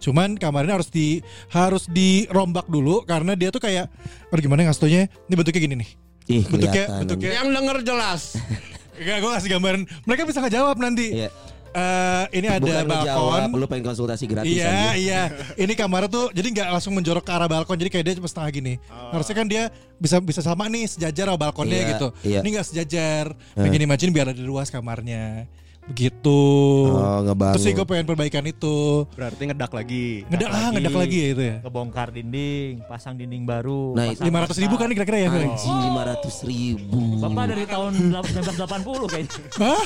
Cuman kamar ini harus di harus dirombak dulu karena dia tuh kayak aduh gimana ngasih taunya? Ini bentuknya gini nih.
Ih,
bentuknya- bentuknya-
Yang denger jelas. [laughs]
Enggak, gue kasih gambaran. Mereka bisa ngejawab nanti.
Iya.
Eh, ini ada
Bukan
balkon.
jawab, lo pengen konsultasi gratis
Iya
aja.
iya Ini kamar tuh Jadi nggak langsung menjorok ke arah balkon Jadi kayak dia cuma setengah gini Harusnya kan dia Bisa bisa sama nih Sejajar sama balkonnya
Iya,
gitu
iya.
Ini nggak sejajar Pengen imagine biar ada luas kamarnya Begitu
Oh, ngebangun.
Terus sih gue pengen perbaikan itu
Berarti ngedak lagi.
Ngedak ah ngedak lagi ya itu ya
Ngebongkar dinding, pasang dinding baru.
Nah,
pasang
500 ribu kan kira-kira ya?
Anjing lima ratus ribu.
Bapak dari tahun 1980 kayaknya.
Hah?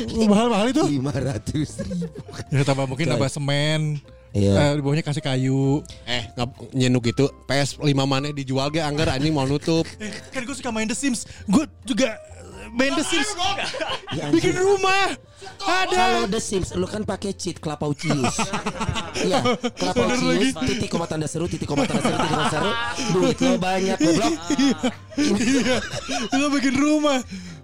Oh, mahal-mahal itu
Lima ratus ribu.
Ya tambah mungkin tambah semen
Iya.
Eh, di bawahnya kasih kayu
Eh, ngap- nyenuk itu PS 5 mana dijual ge anggar anjing mau nutup.
Eh, kan gue suka main The Sims Gue juga main The Sims
Ya,
Bikin rumah
Kalau
Ada
The Sims lu kan pakai cheat Klapaucius. Iya, Klapaucius titik koma tanda seru titik koma tanda seru titik koma seru. Duit lo banyak goblok.
Iya, itu bikin rumah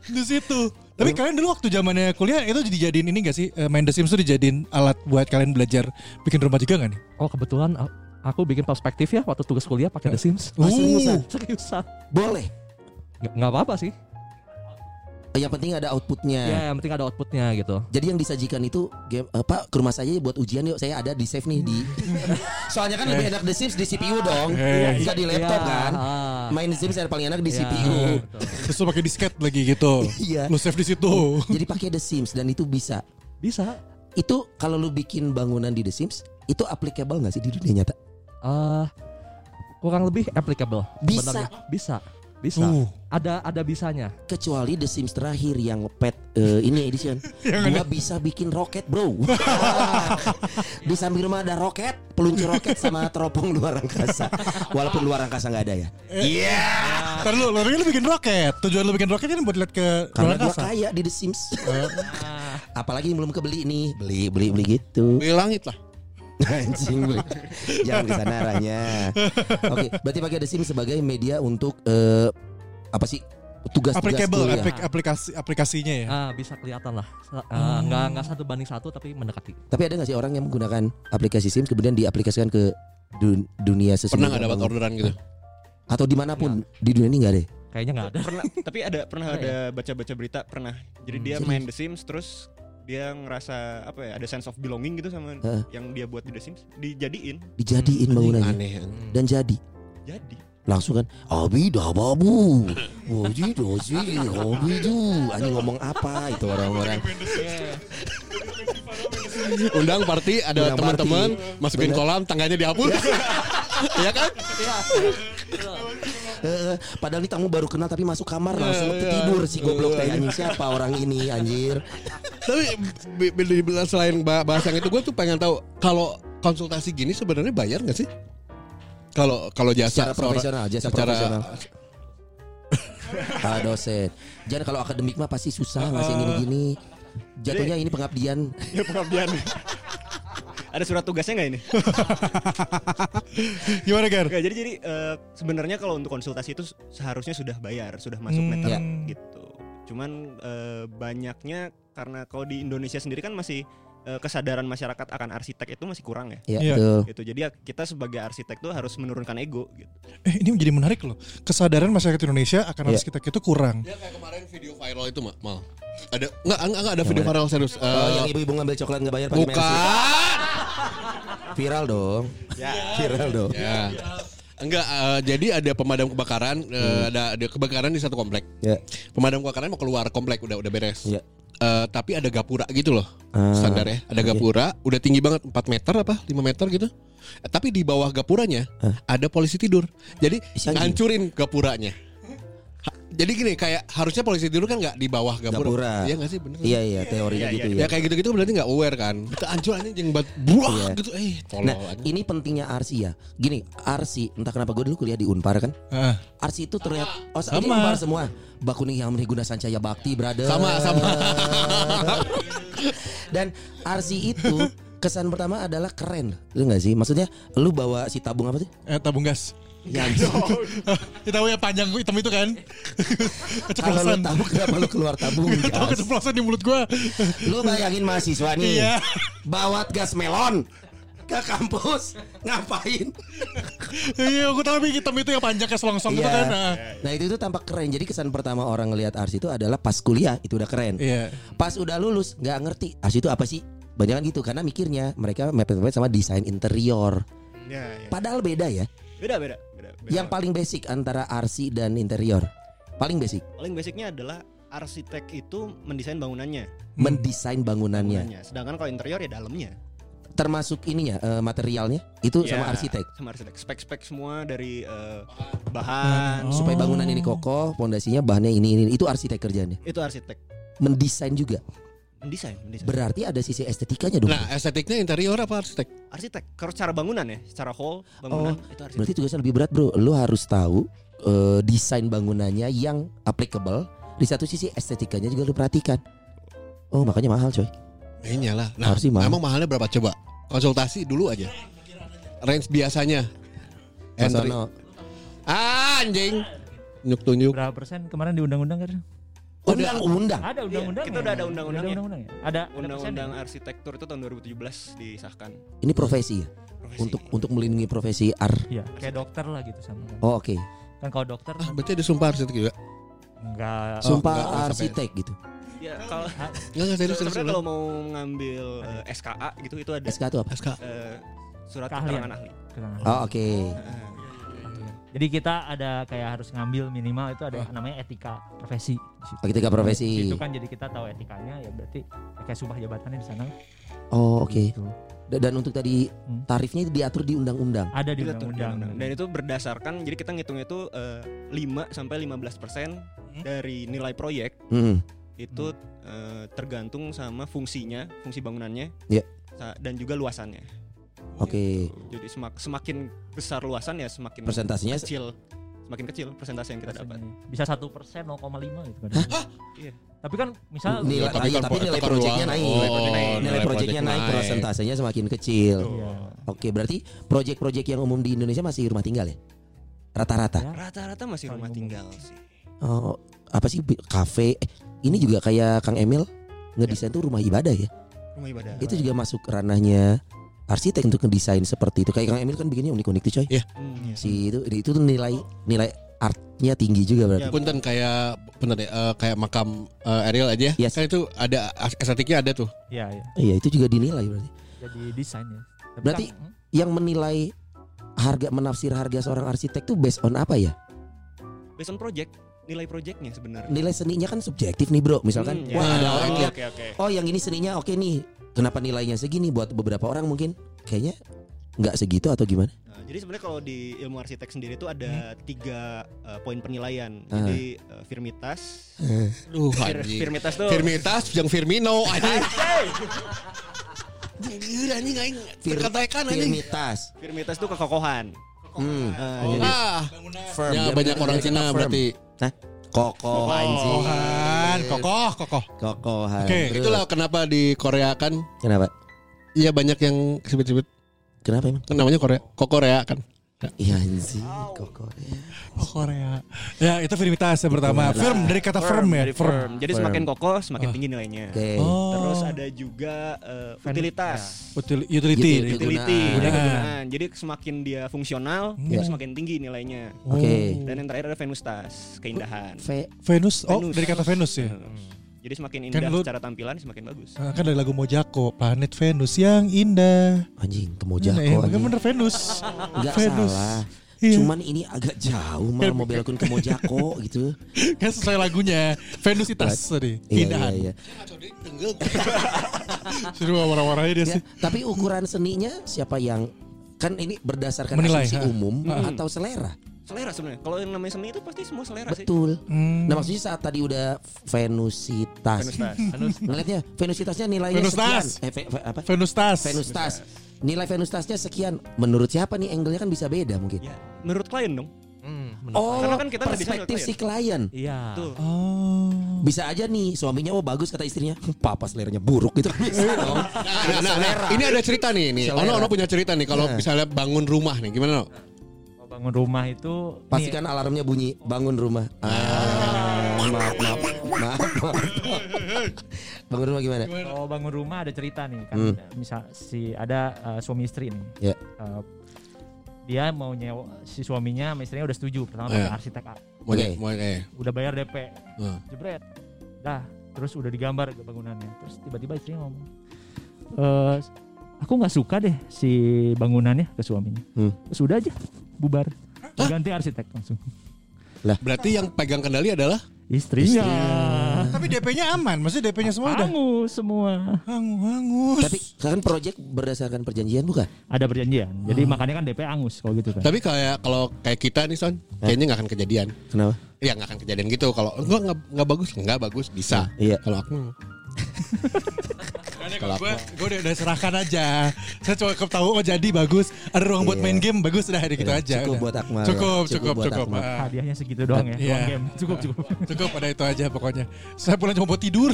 di situ. Tapi kalian dulu waktu zamannya kuliah itu dijadiin ini gak sih Eh, main The Sims tuh dijadiin alat buat kalian belajar bikin rumah juga gak nih?
Oh kebetulan a- aku bikin perspektif ya waktu tugas kuliah pakai The Sims.
Oh, seriusan?
Seriusan.
Boleh.
Nggak nggak apa-apa sih.
Yang penting ada outputnya.
Ya yang penting ada outputnya gitu.
Jadi yang disajikan itu game apa ke rumah saya buat ujian yuk saya ada di save nih di. [laughs] Soalnya kan lebih enak The Sims di CPU dong.
Eh.
Bisa di laptop
Ya,
kan.
ah.
Main The Sims yang paling enak di
Ya,
CPU.
Terus lu pakai disket lagi gitu. [laughs]
Iya.
Lu save di situ. [laughs]
Jadi pakai The Sims dan itu bisa.
Bisa.
Itu kalau lu bikin bangunan di The Sims itu applicable nggak sih di dunia nyata?
eh kurang lebih applicable.
Bisa.
sebenarnya. Bisa. Bisa.
Uh.
Ada ada bisanya.
Kecuali The Sims terakhir yang pet eh, ini edition. [laughs] gua bisa bikin roket, Bro. [laughs] Di samping rumah ada roket, peluncur roket sama teropong luar angkasa. Walaupun luar angkasa nggak ada ya.
Ntar lu, lu lu bikin roket. Tujuan lu bikin roket kan buat lihat ke
Karena
luar angkasa.
kaya di The Sims. [laughs] Apalagi belum kebeli nih, beli beli beli gitu.
Beli langit lah. [laughs]
Anjing. Jangan ke sana arahnya. Oke, berarti pakai The Sims sebagai media untuk eh, apa sih? Tugas-tugas
Applicable aplik- aplikasi aplikasinya ya.
Ah, bisa kelihatan lah. Ah, nggak nggak satu banding satu tapi mendekati.
Tapi ada nggak sih orang yang menggunakan aplikasi Sims kemudian diaplikasikan ke dun- dunia
Pernah
sesungguhnya
nggak dapat orderan gitu?
atau di mana pun di dunia ini nggak ada? ya?
Kayaknya nggak ada.
pernah tapi ada pernah
Ada
ada baca-baca berita pernah jadi dia
serius?
main The Sims terus dia ngerasa apa ya ada sense of belonging gitu sama
Heeh.
yang dia buat di The Sims dijadiin
Dijadiin bangunannya
Aneh.
dan jadi
jadi
langsung kan abi dah babu Oji dosi hobi tuh Anjing ngomong apa itu orang-orang
Undang party ada teman-teman masukin
Bener.
kolam tangganya dihapus. [laughs] Iya kan?
Eh, Padahal nih tamu baru kenal tapi masuk kamar langsung
Iya, iya.
tidur si goblok teh anjing. Siapa orang ini anjir?
Tapi selain ba- bahas yang itu gue tuh pengen tahu kalau konsultasi gini sebenarnya bayar nggak sih? Kalau kalau jasa
secara
seorang-
profesional jasa
secara
profesional. Ah, dosen. Jangan kalau akademik mah pasti susah ngasih gini-gini. Jatuhnya ini pengabdian.
Ya pengabdian ada surat tugasnya nggak ini [laughs]
Gimana Gar?
Nggak, jadi jadi eh, sebenarnya kalau untuk konsultasi itu seharusnya sudah bayar sudah masuk
Hmm.
meter
Ya.
gitu cuman eh, banyaknya karena kalau di Indonesia sendiri kan masih eh, kesadaran masyarakat akan arsitek itu masih kurang ya
ya
Iya.
betul
gitu jadi ya kita sebagai arsitek tuh harus menurunkan ego gitu
Eh ini menjadi menarik loh. Kesadaran masyarakat Indonesia akan
Iya.
arsitek itu kurang.
Ya kayak kemarin video viral itu mal. mal. Ada enggak enggak, enggak ada video viral serius.
Oh,
Eh,
yang ibu-ibu ngambil coklat nggak bayar pakai
bukan.
Viral dong. Viral dong.
Ya. Enggak, eh, jadi ada pemadam kebakaran, eh, ada ada kebakaran di satu komplek.
Ya.
Pemadam kebakaran mau keluar komplek udah udah beres.
Ya.
Eh, tapi ada gapura gitu loh.
Ah,
standar ya. Ada
oke.
gapura, udah tinggi banget 4 meter apa 5 meter gitu. Eh, tapi di bawah gapuranya ada polisi tidur. Jadi ngancurin gapuranya. Jadi gini kayak harusnya polisi tidur kan nggak di bawah gapura.
Gapura.
Iya nggak sih bener.
Iya iya teorinya
Iya,
gitu
Ya
ya.
kayak gitu-gitu berarti nggak aware kan. Kita hancur aja yang buat buah
Iya.
gitu. Eh, tolol
Nah,
aja.
ini pentingnya arsi ya. Gini, arsi entah kenapa gue dulu kuliah di Unpar kan.
Ah,
Arsi itu terlihat oh
Sama.
ini Unpar semua. Bakuning yang guna sancaya bakti, brother.
Sama, sama. [laughs]
Dan arsi itu kesan pertama adalah keren. Lu nggak sih? Maksudnya lu bawa si tabung apa sih?
eh, tabung gas.
Ya.
Kita tahu ya panjang hitam itu kan. [laughs]
Kalau lu
keceplosan.
tahu kenapa lu keluar tabung
Tahu
gas?
keceplosan di mulut gua.
Lu bayangin mahasiswa nih
Iya.
Bawa gas melon Ke kampus Ngapain
Iya, gua tahu hitam itu yang panjang kayak selongsong gitu
Iya.
kan. Ah.
Nah itu tuh tampak keren Jadi kesan pertama orang ngelihat Ars itu adalah pas kuliah Itu udah keren
Iya.
Pas udah lulus nggak ngerti Ars itu apa sih Banyak kan gitu Karena mikirnya mereka mepet-mepet sama desain interior
ya, ya.
Padahal beda ya
beda, beda.
Yang paling basic antara RC dan interior? Paling basic.
Paling basicnya adalah arsitek itu mendesain bangunannya.
Mendesain bangunannya.
Bangunannya. Sedangkan kalau interior ya dalamnya.
Termasuk ininya eh, materialnya? Itu sama
Ya,
arsitek?
sama arsitek. Spek-spek semua dari eh, bahan.
Supaya bangunan ini kokoh Pondasinya bahannya ini, ini. Itu arsitek kerjanya
itu arsitek.
Mendesain juga
mendesain mendesain
Berarti ada sisi estetikanya dong.
Nah, estetiknya interior apa arsitek?
arsitek kalau secara bangunan ya secara whole bangunan
Oh,
itu arsitek
Berarti tugasnya lebih berat, Bro. Lu harus tahu eh, desain bangunannya yang applicable. Di satu sisi estetikanya juga lu perhatikan. Oh, makanya mahal, coy.
Kayaknya lah. Nah,
Harus sih mahal.
emang mahalnya berapa coba? Konsultasi dulu aja. Range biasanya. Entry. Ah, anjing. Nyuk tunjuk.
Berapa persen kemarin di undang-undang kan?
Undang-undang.
Ada undang-undang.
kita udah ada undang-undangnya.
Ada ada
undang-undang
persennya.
arsitektur itu tahun 2017 disahkan
Ini profesi ya?
Profesi.
Untuk untuk melindungi profesi ar.
Iya, kayak dokter lah gitu sama kan.
Oh, oke.
Kan kalau dokter
Ah, berarti ada sumpah arsitek juga.
enggak
Oh,
Sumpah
enggak, enggak
arsitek gitu.
ya kalau sebenarnya kalau mau ngambil eh, SKA gitu itu ada
SK itu apa?
SK.
eh, surat keterangan ahli
Keterangan.
Oh, oke.
Eh,
Jadi kita ada kayak harus ngambil minimal itu ada namanya etika profesi.
Etika profesi.
Itu kan jadi kita tahu etikanya ya berarti ya kayak sumpah jabatannya di sana.
Oh, oke.
Gitu.
Da- Dan untuk tadi
Hmm.
tarifnya itu diatur di undang-undang.
Ada di undang-undang.
Dan itu berdasarkan jadi kita ngitung itu eh, 5 sampai 15% dari nilai proyek
Hmm.
itu eh, tergantung sama fungsinya, fungsi bangunannya.
Iya.
sa- Dan juga luasannya.
Oke.
Jadi semak- semakin besar luasan ya semakin
Persentasenya
kecil. Semakin kecil persentase yang kita dapat.
Bisa satu persen 0,5 gitu kan.
Iya.
Tapi kan misal
Nilai,
tapi
tapi, tapi nilai proyeknya naik.
Oh,
Nilai proyeknya naik.
nilai
nilai
proyeknya
project
naik,
naik.
persentasenya semakin kecil.
Iya.
Oke, berarti proyek-proyek yang umum di Indonesia masih rumah tinggal ya? Rata-rata.
Ya.
Rata-rata masih rumah tinggal sih.
Oh, apa sih kafe? Eh, ini juga kayak Kang Emil ngedesain tuh rumah ibadah ya.
Rumah ibadah.
Itu juga masuk ranahnya arsitek untuk ngedesain seperti itu. Kayak Kang Emil kan bikinnya unik-unik tuh coy.
Hmm.
Si itu itu tuh nilai nilai artnya tinggi juga berarti.
Ya,
Punten kayak bener deh eh, kayak makam eh, Ariel aja.
Yes.
Kan itu ada estetiknya ada tuh.
Iya, iya.
Iya, itu juga dinilai berarti.
Jadi desain ya. Tapi
Berarti-
kan, hmm,
Yang menilai harga menafsir harga seorang arsitek tuh based on apa ya?
Based on project, nilai projectnya sebenarnya.
Nilai seninya kan subjektif nih, Bro. Misalkan
Hmm,
wah
ya.
ada orang
Oke,
lihat
Oke, oke.
oh yang ini seninya oke nih. Kenapa nilainya segini buat beberapa orang mungkin kayaknya nggak segitu atau gimana?
Nah, jadi sebenarnya kalau di ilmu arsitek sendiri itu ada tiga eh, poin penilaian.
Ah.
Jadi eh, firmitas,
Duh,
Fir-
anjing.
firmitas tuh
Firmitas yang Firmino anjing. Anjir anjing aing terkatakan anjing.
Firmitas.
firmitas tuh kekokohan.
Hmm.
Nah,
Oh.
jadi
Ah,
Firm.
ya banyak orang Cina berarti.
Kokoh anjing.
Kokohan, kokoh, kokoh.
Kokohan.
Oke,
Terus,
Itulah kenapa di Korea kan
Kenapa?
Iya banyak yang sebut-sebut
Kenapa emang?
kan namanya Korea. Kok Korea kan.
Iya anjing, kokoh. ya.
Oh, Korea. Ya, itu firmitas yang pertama. Firm dari kata firm, ya.
dari
Firm.
firm. Jadi
Firm.
semakin kokoh, semakin tinggi nilainya.
Oke.
Oh.
Terus ada juga eh, utilitas.
Util- utility.
Utility.
Utility,
Kegunaan.
jadi
Kegunaan.
Jadi semakin dia fungsional,
Hmm.
itu semakin tinggi nilainya.
Oke.
Dan yang terakhir ada venustas, keindahan.
V
Venus. Oh,
Venus.
dari kata Venus ya.
Hmm. Jadi semakin
Kan
indah
lu-
secara tampilan semakin bagus.
Ah, kan dari lagu Mojako, planet Venus yang indah.
anjing
Nah,
kemojako
ya,
anjing.
bener Venus. [laughs]
Enggak
Venus.
salah.
Iya.
Cuman ini agak jauh malah mau belokun ke Mojako [laughs] gitu.
kan sesuai lagunya Venusitas tadi.
Iya,
Keindahan.
iya, iya.
Suruh [laughs] warna-warnanya dia sih.
tapi ukuran seninya siapa yang kan ini berdasarkan
Menilai,
asumsi
ha.
umum
Hmm.
atau selera?
Selera sebenarnya. Kalau yang namanya seni itu pasti semua selera sih.
Betul.
Hmm.
Nah maksudnya saat tadi udah venusitas.
Venustas. [laughs]
Ngeliatnya venusitasnya nilainya
Venustas.
sekian. Eh, ve- ve- apa?
Venustas.
Venustas. Nilai venustasnya sekian. Menurut siapa nih angle-nya kan bisa beda mungkin.
ya, menurut klien dong.
Hmm, bener.
Oh,
Karena kan kita
perspektif si klien.
Iya.
Tuh.
Oh.
Bisa aja nih suaminya oh bagus kata istrinya. [laughs] Papa seleranya buruk gitu bisa [laughs] dong.
Nah, nah, nah, ini ada cerita nih, nih.
Selera.
Ono, ono punya cerita nih. Kalau
Nah.
misalnya bangun rumah nih, gimana? No?
Bangun rumah itu
Pastikan alarmnya bunyi bangun rumah. Ah, maaf, maaf, maaf, maaf. Bangun rumah gimana?
nih, kalau bangun rumah ada cerita nih kan
Hmm.
misal si ada uh, suami istri nih.
Ya.
Uh, dia mau nyewa si suaminya sama istrinya udah setuju pertama pakai arsitek.
Mau
Oke.
mau eh.
udah bayar DP
Hmm.
jebret dah terus udah digambar ke bangunannya terus tiba-tiba istrinya ngomong eh aku nggak suka deh si bangunannya ke suaminya
Hmm.
terus udah aja bubar ganti arsitek langsung
Berarti yang pegang kendali adalah
istrinya
Tapi DP-nya aman, maksudnya DP-nya semua udah
hangus semua
hangus. hangus.
Tapi kan project berdasarkan perjanjian bukan?
ada perjanjian jadi makanya kan DP angus kalau gitu kan
Tapi kayak kalau kayak kita nih Son, kayaknya nggak akan kejadian.
Kenapa?
Iya nggak akan kejadian gitu. Kalau enggak nggak nggak bagus, nggak bagus bisa.
Iya.
Kalau aku [laughs]
Kalau gue, gue udah, udah serahkan aja. Saya cukup tahu oh jadi bagus. Ada ruang buat
Iya.
main game bagus udah hari gitu
Iya,
aja.
cukup
udah.
buat Akmal.
Cukup,
Cukup
cukup, cukup.
Akmal.
Ah.
hadiahnya segitu doang ya
Iya.
ruang game cukup cukup
Cukup pada itu aja pokoknya. Saya pulang cuma buat tidur.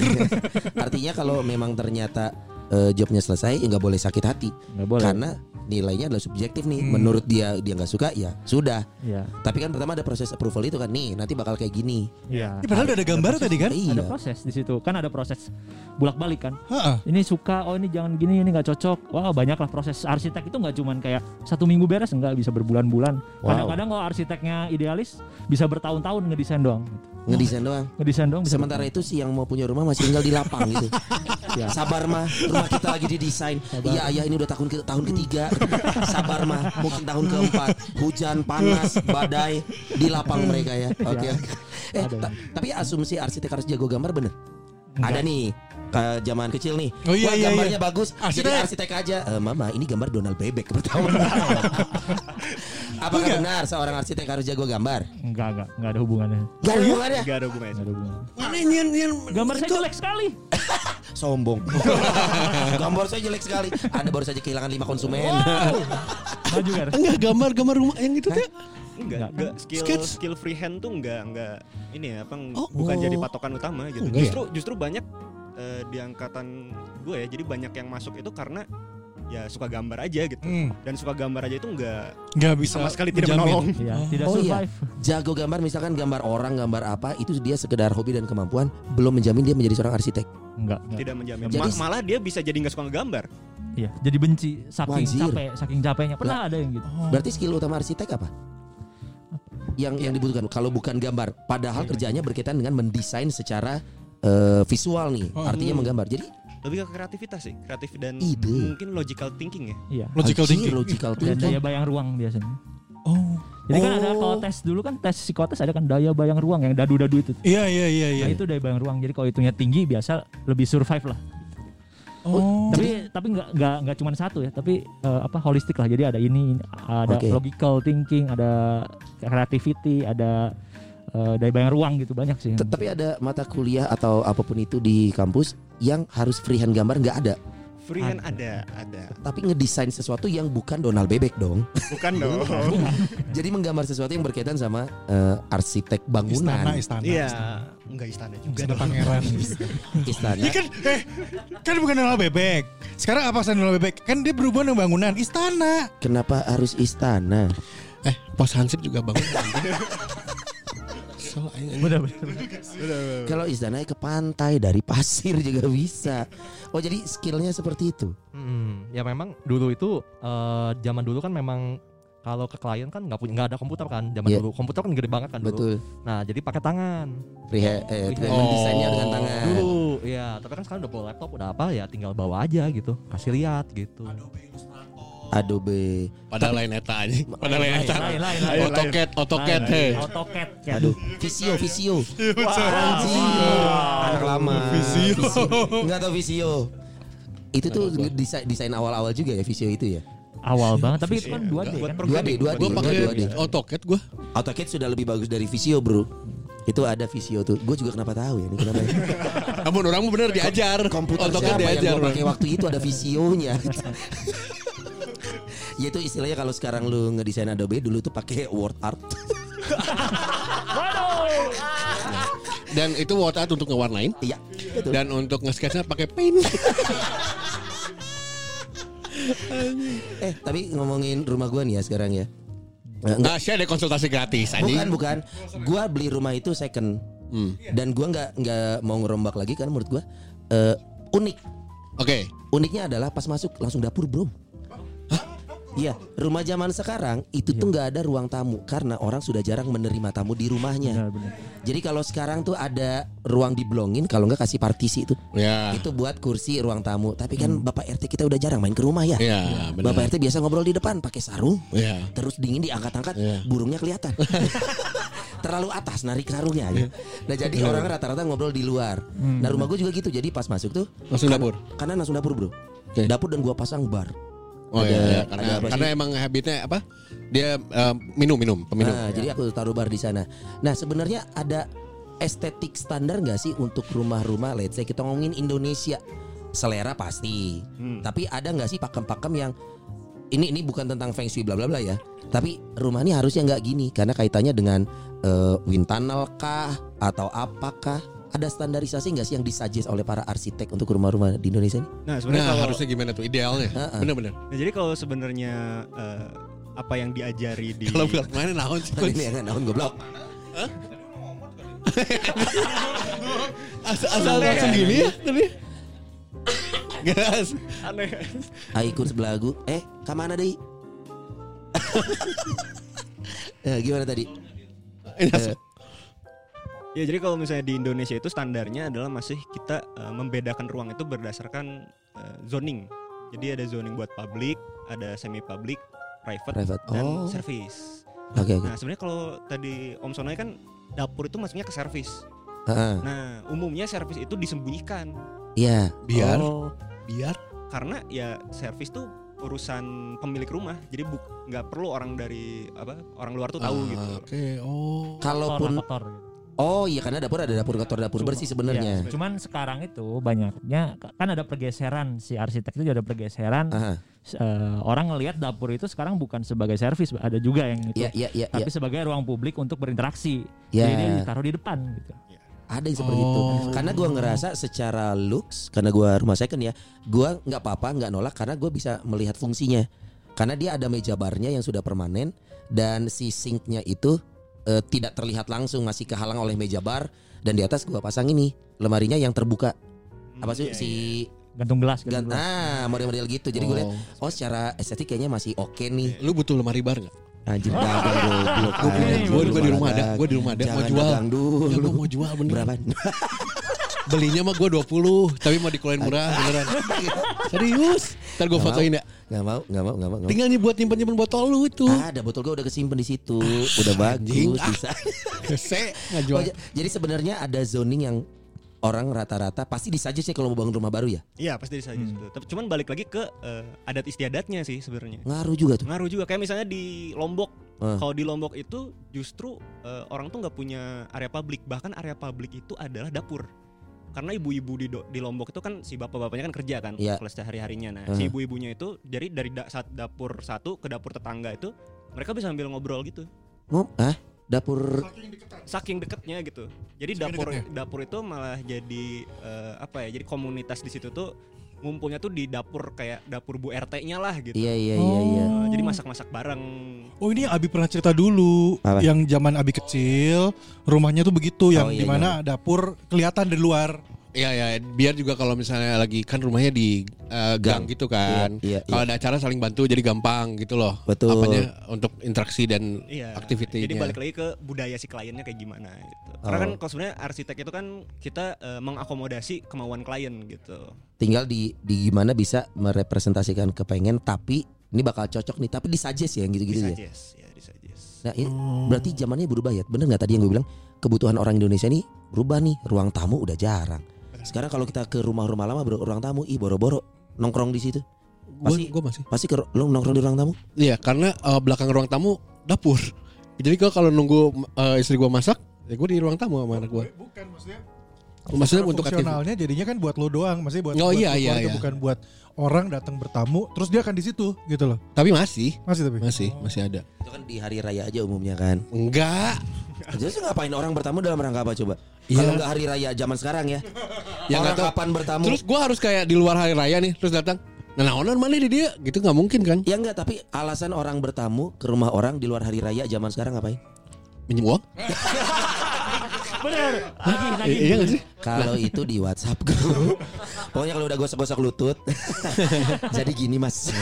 Artinya kalau memang ternyata eh, jobnya selesai ya nggak boleh sakit hati
nggak boleh
karena nilainya adalah subjektif nih.
Hmm.
Menurut dia dia nggak suka ya sudah.
iya
Tapi kan pertama ada proses approval itu kan nih nanti bakal kayak gini.
iya
Ini padahal udah ada gambar tadi kan?
Iya.
ada proses di situ kan ada proses bolak balik kan
Heeh.
ini suka oh ini jangan gini ini nggak cocok wah banyak lah proses arsitek itu nggak cuman kayak satu minggu beres nggak bisa berbulan-bulan
Wow.
kadang-kadang kalau arsiteknya idealis bisa bertahun-tahun ngedesain doang gitu.
Ngedesain doang.
ngedesain doang bisa
Sementara itu si yang mau punya rumah masih tinggal di lapang gitu. [laughs]
Ya.
Sabar mah, rumah [laughs] kita lagi didesain. Iya ayah ini udah tahun ke tahun ketiga. Sabar mah, mungkin tahun keempat. Hujan panas, badai di lapang mereka ya. Oke. oke. Eh
Ada.
ta- tapi asumsi arsitek harus jago gambar bener. Ada nih. ke zaman kecil nih.
Oh, iya,
Wah,
iya,
gambarnya
iya.
bagus.
Arsitek.
Jadi arsitek aja. Eh, mama, ini gambar Donald Bebek pertama. [laughs] Apakah benar seorang arsitek harus jago gambar?
Enggak, enggak, enggak ada hubungannya.
Gak ada hubungannya.
Gak ada hubungannya.
Enggak ada hubungannya.
Mana ini yang, yang
Gambar saya jelek sekali. [laughs]
Sombong. [laughs] gambar saya jelek sekali. Anda baru saja kehilangan lima konsumen. [laughs]
Maju kan?
enggak gambar gambar rumah yang itu tuh.
Enggak,
Enggak.
enggak skill
Sketch.
skill freehand tuh enggak enggak ini ya, apa
Oh.
bukan jadi patokan utama gitu.
Enggak ya?
justru justru banyak eh, di angkatan gue ya, jadi banyak yang masuk itu karena ya suka gambar aja gitu.
Hmm,
Dan suka gambar aja itu enggak
nggak bisa
sama sekali tidak
menjamin.
menolong.
Iya, tidak
Oh, iya.
survive.
Jago gambar misalkan gambar orang, gambar apa itu dia sekedar hobi dan kemampuan belum menjamin dia menjadi seorang arsitek.
Enggak, enggak.
Tidak menjamin.
Jadi-
Ma- malah dia bisa jadi nggak suka ngegambar.
Iya, jadi benci saking
Wajir.
capek, saking capeknya. Pernah ada yang gitu.
Berarti skill utama arsitek apa? Yang yang dibutuhkan kalau bukan gambar, padahal kerjanya berkaitan dengan mendesain secara eh, visual nih,
Oh.
artinya menggambar. Jadi
Lebih ke kreativitas sih, kreatif dan
Ide.
mungkin logical thinking ya.
Iya.
Logical
Anjir,
thinking.
logical
Dan
thinking.
daya bayang ruang biasanya.
Oh.
Jadi kan ada
Oh.
kalau tes dulu kan tes psikotes ada kan daya bayang ruang yang dadu-dadu itu.
Iya iya iya iya.
Nah itu daya bayang ruang. Jadi kalau hitungnya tinggi biasa lebih survive lah.
Oh.
Tapi tapi nggak nggak nggak cuma satu ya. Tapi eh, apa holistik lah. Jadi ada ini, ada
Oke.
logical thinking, ada creativity, ada eh, daya bayang ruang gitu banyak sih.
Tapi ada mata kuliah atau apa pun itu di kampus yang harus freehand gambar nggak ada.
Freehand ada, ada.
Tapi ngedesain sesuatu yang bukan Donald Bebek dong.
Bukan dong. [laughs]
Jadi menggambar sesuatu yang berkaitan sama eh, arsitek bangunan,
istana.
Iya,
istana.
enggak istana juga
Istana pangeran. [laughs]
istana.
Iya kan eh kan bukan Donald Bebek. Sekarang apa sih Donald Bebek? Kan dia berhubungan dengan bangunan istana.
Kenapa harus istana?
Eh, pos hansip juga bangun. [laughs] aing-
Bener bener.
Kalau istana ke pantai dari pasir [laughs] juga bisa. Oh jadi skillnya seperti itu.
Hmm, ya memang dulu itu eh, zaman dulu kan memang kalau ke klien kan nggak punya nggak ada komputer kan zaman
Iya.
dulu komputer kan gede banget kan dulu.
Betul.
Nah jadi pakai tangan
Freehand, eh,
Freehand.
mendesainnya dengan
Oh.
tangan.
dulu. Ya tapi kan sekarang udah bawa laptop udah apa ya tinggal bawa aja gitu kasih lihat gitu.
Adobe.
Pada lain eta aja. Pada lain eta. AutoCAD, AutoCAD
Lain,
he.
AutoCAD. ya.
Aduh, Visio, Visio. [laughs] Anjing. Anak lama.
Visio.
Enggak tahu Visio. Itu tuh desain desain awal-awal juga ya Visio itu ya.
Awal banget, tapi itu kan 2D
Buat
kan.
2D,
programming,
2D,
buat
Gue pakai
2D.
AutoCAD gue.
AutoCAD sudah lebih bagus dari Visio, Bro. Itu ada Visio tuh. Gue juga kenapa tahu ya ini kenapa. ya? [laughs]
Namun orang bener diajar.
Komputer siapa yang
diajar.
gue pakai waktu itu ada visionya. [laughs] ya itu istilahnya kalau sekarang lu ngedesain Adobe dulu tuh pakai word art.
Dan itu word art untuk ngewarnain.
Iya, betul.
Dan untuk nge-sketchnya pakai paint. [laughs]
Eh, tapi ngomongin rumah gua nih ya sekarang ya. Eh, enggak,
Nah, saya ada konsultasi gratis
bukan
anjing.
bukan. Gua beli rumah itu second
Hmm.
dan gua nggak nggak mau ngerombak lagi karena menurut gua eh, unik.
Oke.
Uniknya adalah pas masuk langsung dapur, Bro. Iya, rumah zaman sekarang itu tuh nggak ada ruang tamu karena orang sudah jarang menerima tamu di rumahnya.
Benar, benar.
Jadi kalau sekarang tuh ada ruang diblongin, kalau nggak kasih partisi itu.
Ya.
Itu buat kursi ruang tamu. Tapi kan Bapak RT kita udah jarang main ke rumah ya.
Ya, benar.
Bapak RT biasa ngobrol di depan pakai sarung,
Ya.
terus dingin diangkat-angkat,
Iya.
burungnya kelihatan. [laughs] Terlalu atas narik sarungnya aja. Nah jadi orang rata-rata ngobrol di luar. Nah rumah gue juga gitu. Jadi pas masuk tuh
Langsung dapur.
karena langsung dapur bro.
Oke.
Dapur dan gua pasang bar.
Oh
Ada-
iya, iya.
ada
karena
apa sih?
karena emang habitnya apa? Dia eh, minum minum peminum.
Nah, jadi aku taruh bar di sana. Nah, sebenarnya ada estetik standar nggak sih untuk rumah-rumah? Let's say kita ngomongin Indonesia, selera pasti. Tapi ada nggak sih pakem-pakem yang ini ini bukan tentang feng shui bla bla bla ya. Tapi rumah ini harusnya nggak gini karena kaitannya dengan eh, wind tunnel kah atau apakah? Ada standarisasi nggak sih yang disuggest oleh para arsitek untuk rumah-rumah di Indonesia ini?
Nah, sebenarnya
Nah,
kalau
harusnya gimana tuh idealnya? Bener-bener.
Nah, jadi kalau sebenarnya eh, apa yang diajari di
Kalau bilang mana naon sih?
ini yang naon goblok. [laughs]
Asal, asal langsung gini ya tapi. Gas.
aneh.
Aikur sebelah aku. Eh, ke mana deh? [laughs] eh, gimana tadi?
Ini
Eh,
asal-
Ya jadi kalau misalnya di Indonesia itu standarnya adalah masih kita eh, membedakan ruang itu berdasarkan eh, zoning. Jadi ada zoning buat public, ada semi public, private,
Private.
dan
Oh.
service.
Oke oke.
Nah sebenarnya kalau tadi Om Sonoy kan dapur itu masuknya ke service.
Heeh.
Nah umumnya service itu disembunyikan.
Iya.
Biar
Oh.
biar
karena ya servis tuh urusan pemilik rumah jadi nggak perlu orang dari apa orang luar tuh tahu
Ah,
gitu
Oke, oh.
Kalaupun
kotor gitu.
Oh iya karena dapur ada dapur kotor dapur
Cuma-
bersih sebenarnya.
Iya, cuman sekarang itu banyaknya kan ada pergeseran si arsitek itu juga ada pergeseran
Aha.
eh, orang ngelihat dapur itu sekarang bukan sebagai servis ada juga yang itu
Iya iya iya iya.
tapi sebagai ruang publik untuk berinteraksi
Ya.
jadi dia ditaruh di depan gitu
Ada yang seperti itu.
Oh.
Karena gua ngerasa secara looks karena gua rumah second ya, gua nggak apa-apa nggak nolak karena gua bisa melihat fungsinya. Karena dia ada meja barnya yang sudah permanen dan si sinknya itu eh, tidak terlihat langsung masih kehalang oleh meja bar dan di atas gua pasang ini lemarinya yang terbuka. Apa sih
Iya,
si
gantung gelas
gan-
gantung gelas
ah model-model gitu. Jadi gue lihat
Oh.
oh secara estetik kayaknya masih oke nih.
Lu butuh lemari bar nggak?
Anjir dagang goblok.
Punya, gua di rumah ada, gua di rumah ada mau jual.
dulu.
Ya, gua mau jual bener.
Berapa? [laughs]
Belinya mah gua 20, tapi mau dikeluarin murah beneran. Serius. Ntar gua
Nggak
fotoin ya.
Nggak mau, nggak mau, nggak mau. nggak.
Tinggal nih buat nyimpen-nyimpen botol lu itu.
Ada botol gue udah kesimpan di situ, udah bagus bisa.
Se
Oh,
ngajual.
j- jadi sebenarnya ada zoning yang orang rata-rata pasti disajis ya kalau mau bangun rumah baru ya.
iya pasti saja
Hmm.
itu tapi cuman balik lagi ke eh, adat istiadatnya sih sebenarnya
Ngaruh juga tuh.
ngaruh juga kayak misalnya di Lombok
Eh.
kalau di Lombok itu justru eh, orang tuh nggak punya area publik bahkan area publik itu adalah dapur karena ibu-ibu di, do- di Lombok itu kan si bapak-bapaknya kan kerja kan
Iya.
kalau sehari harinya nah
Uh-huh.
si ibu-ibunya itu jadi dari da- saat dapur satu ke dapur tetangga itu mereka bisa sambil ngobrol gitu
Ngom, ah, dapur
saking deketnya gitu jadi
Saking
dapur
deketnya.
dapur itu malah jadi eh, apa ya jadi komunitas di situ tuh ngumpulnya tuh di dapur kayak dapur Bu RT-nya lah gitu.
Iya iya iya iya.
Eh, jadi masak-masak bareng.
Oh ini yang Abi pernah cerita dulu
Apa?
Yang zaman Abi kecil Rumahnya tuh begitu Yang
Oh, iya,
di mana dapur kelihatan dari luar
Iya ya, biar juga kalau misalnya lagi kan rumahnya di eh, gang,
Gang.
gitu kan.
Iya, iya,
Kalau ada acara saling bantu jadi gampang gitu loh.
Betul.
Apanya untuk interaksi dan
Iya.
aktivitinya.
Jadi balik lagi ke budaya si kliennya kayak gimana gitu. Karena kan
Oh.
kalau sebenarnya arsitek itu kan kita eh, mengakomodasi kemauan klien gitu.
Tinggal di di gimana bisa merepresentasikan kepengen tapi ini bakal cocok nih tapi disuggest ya gitu-gitu ya.
Disuggest, ya disuggest.
Nah, ini berarti zamannya berubah ya. Bener nggak tadi yang gue bilang kebutuhan orang Indonesia nih berubah nih. Ruang tamu udah jarang. Sekarang kalau kita ke rumah-rumah lama bro, ruang tamu, ih boro-boro nongkrong di situ. Pasti-
gua masih.
Pasti ke lu nongkrong di ruang tamu?
Iya, karena eh, belakang ruang tamu dapur. Jadi kalau kalau nunggu eh, istri gua masak, ya gua di ruang tamu sama anak gua.
Bukan maksudnya
Maksudnya untuk aktif.
fungsionalnya jadinya kan buat lo doang, maksudnya buat,
Oh,
buat
iya, iya, iya.
bukan buat orang datang bertamu, terus dia akan di situ gitu loh.
Tapi masih,
Masih tapi.
masih, masih ada.
Itu kan di hari raya aja umumnya kan.
Enggak. [laughs]
Jadi ngapain orang bertamu dalam rangka apa coba?
Iya.
Kalau nggak hari raya zaman sekarang ya.
Ya,
orang
tahu.
kapan bertamu?
Terus gua harus kayak di luar hari raya nih, terus datang. Nah, naonan mana di dia? Gitu nggak mungkin kan?
ya enggak, tapi alasan orang bertamu ke rumah orang di luar hari raya zaman sekarang ngapain?
Minjem uang? [laughs]
bener lagi lagi
iya nggak sih?
Kalau itu di WhatsApp grup. Pokoknya kalau udah gosok-gosok lutut. [laughs] jadi gini Mas.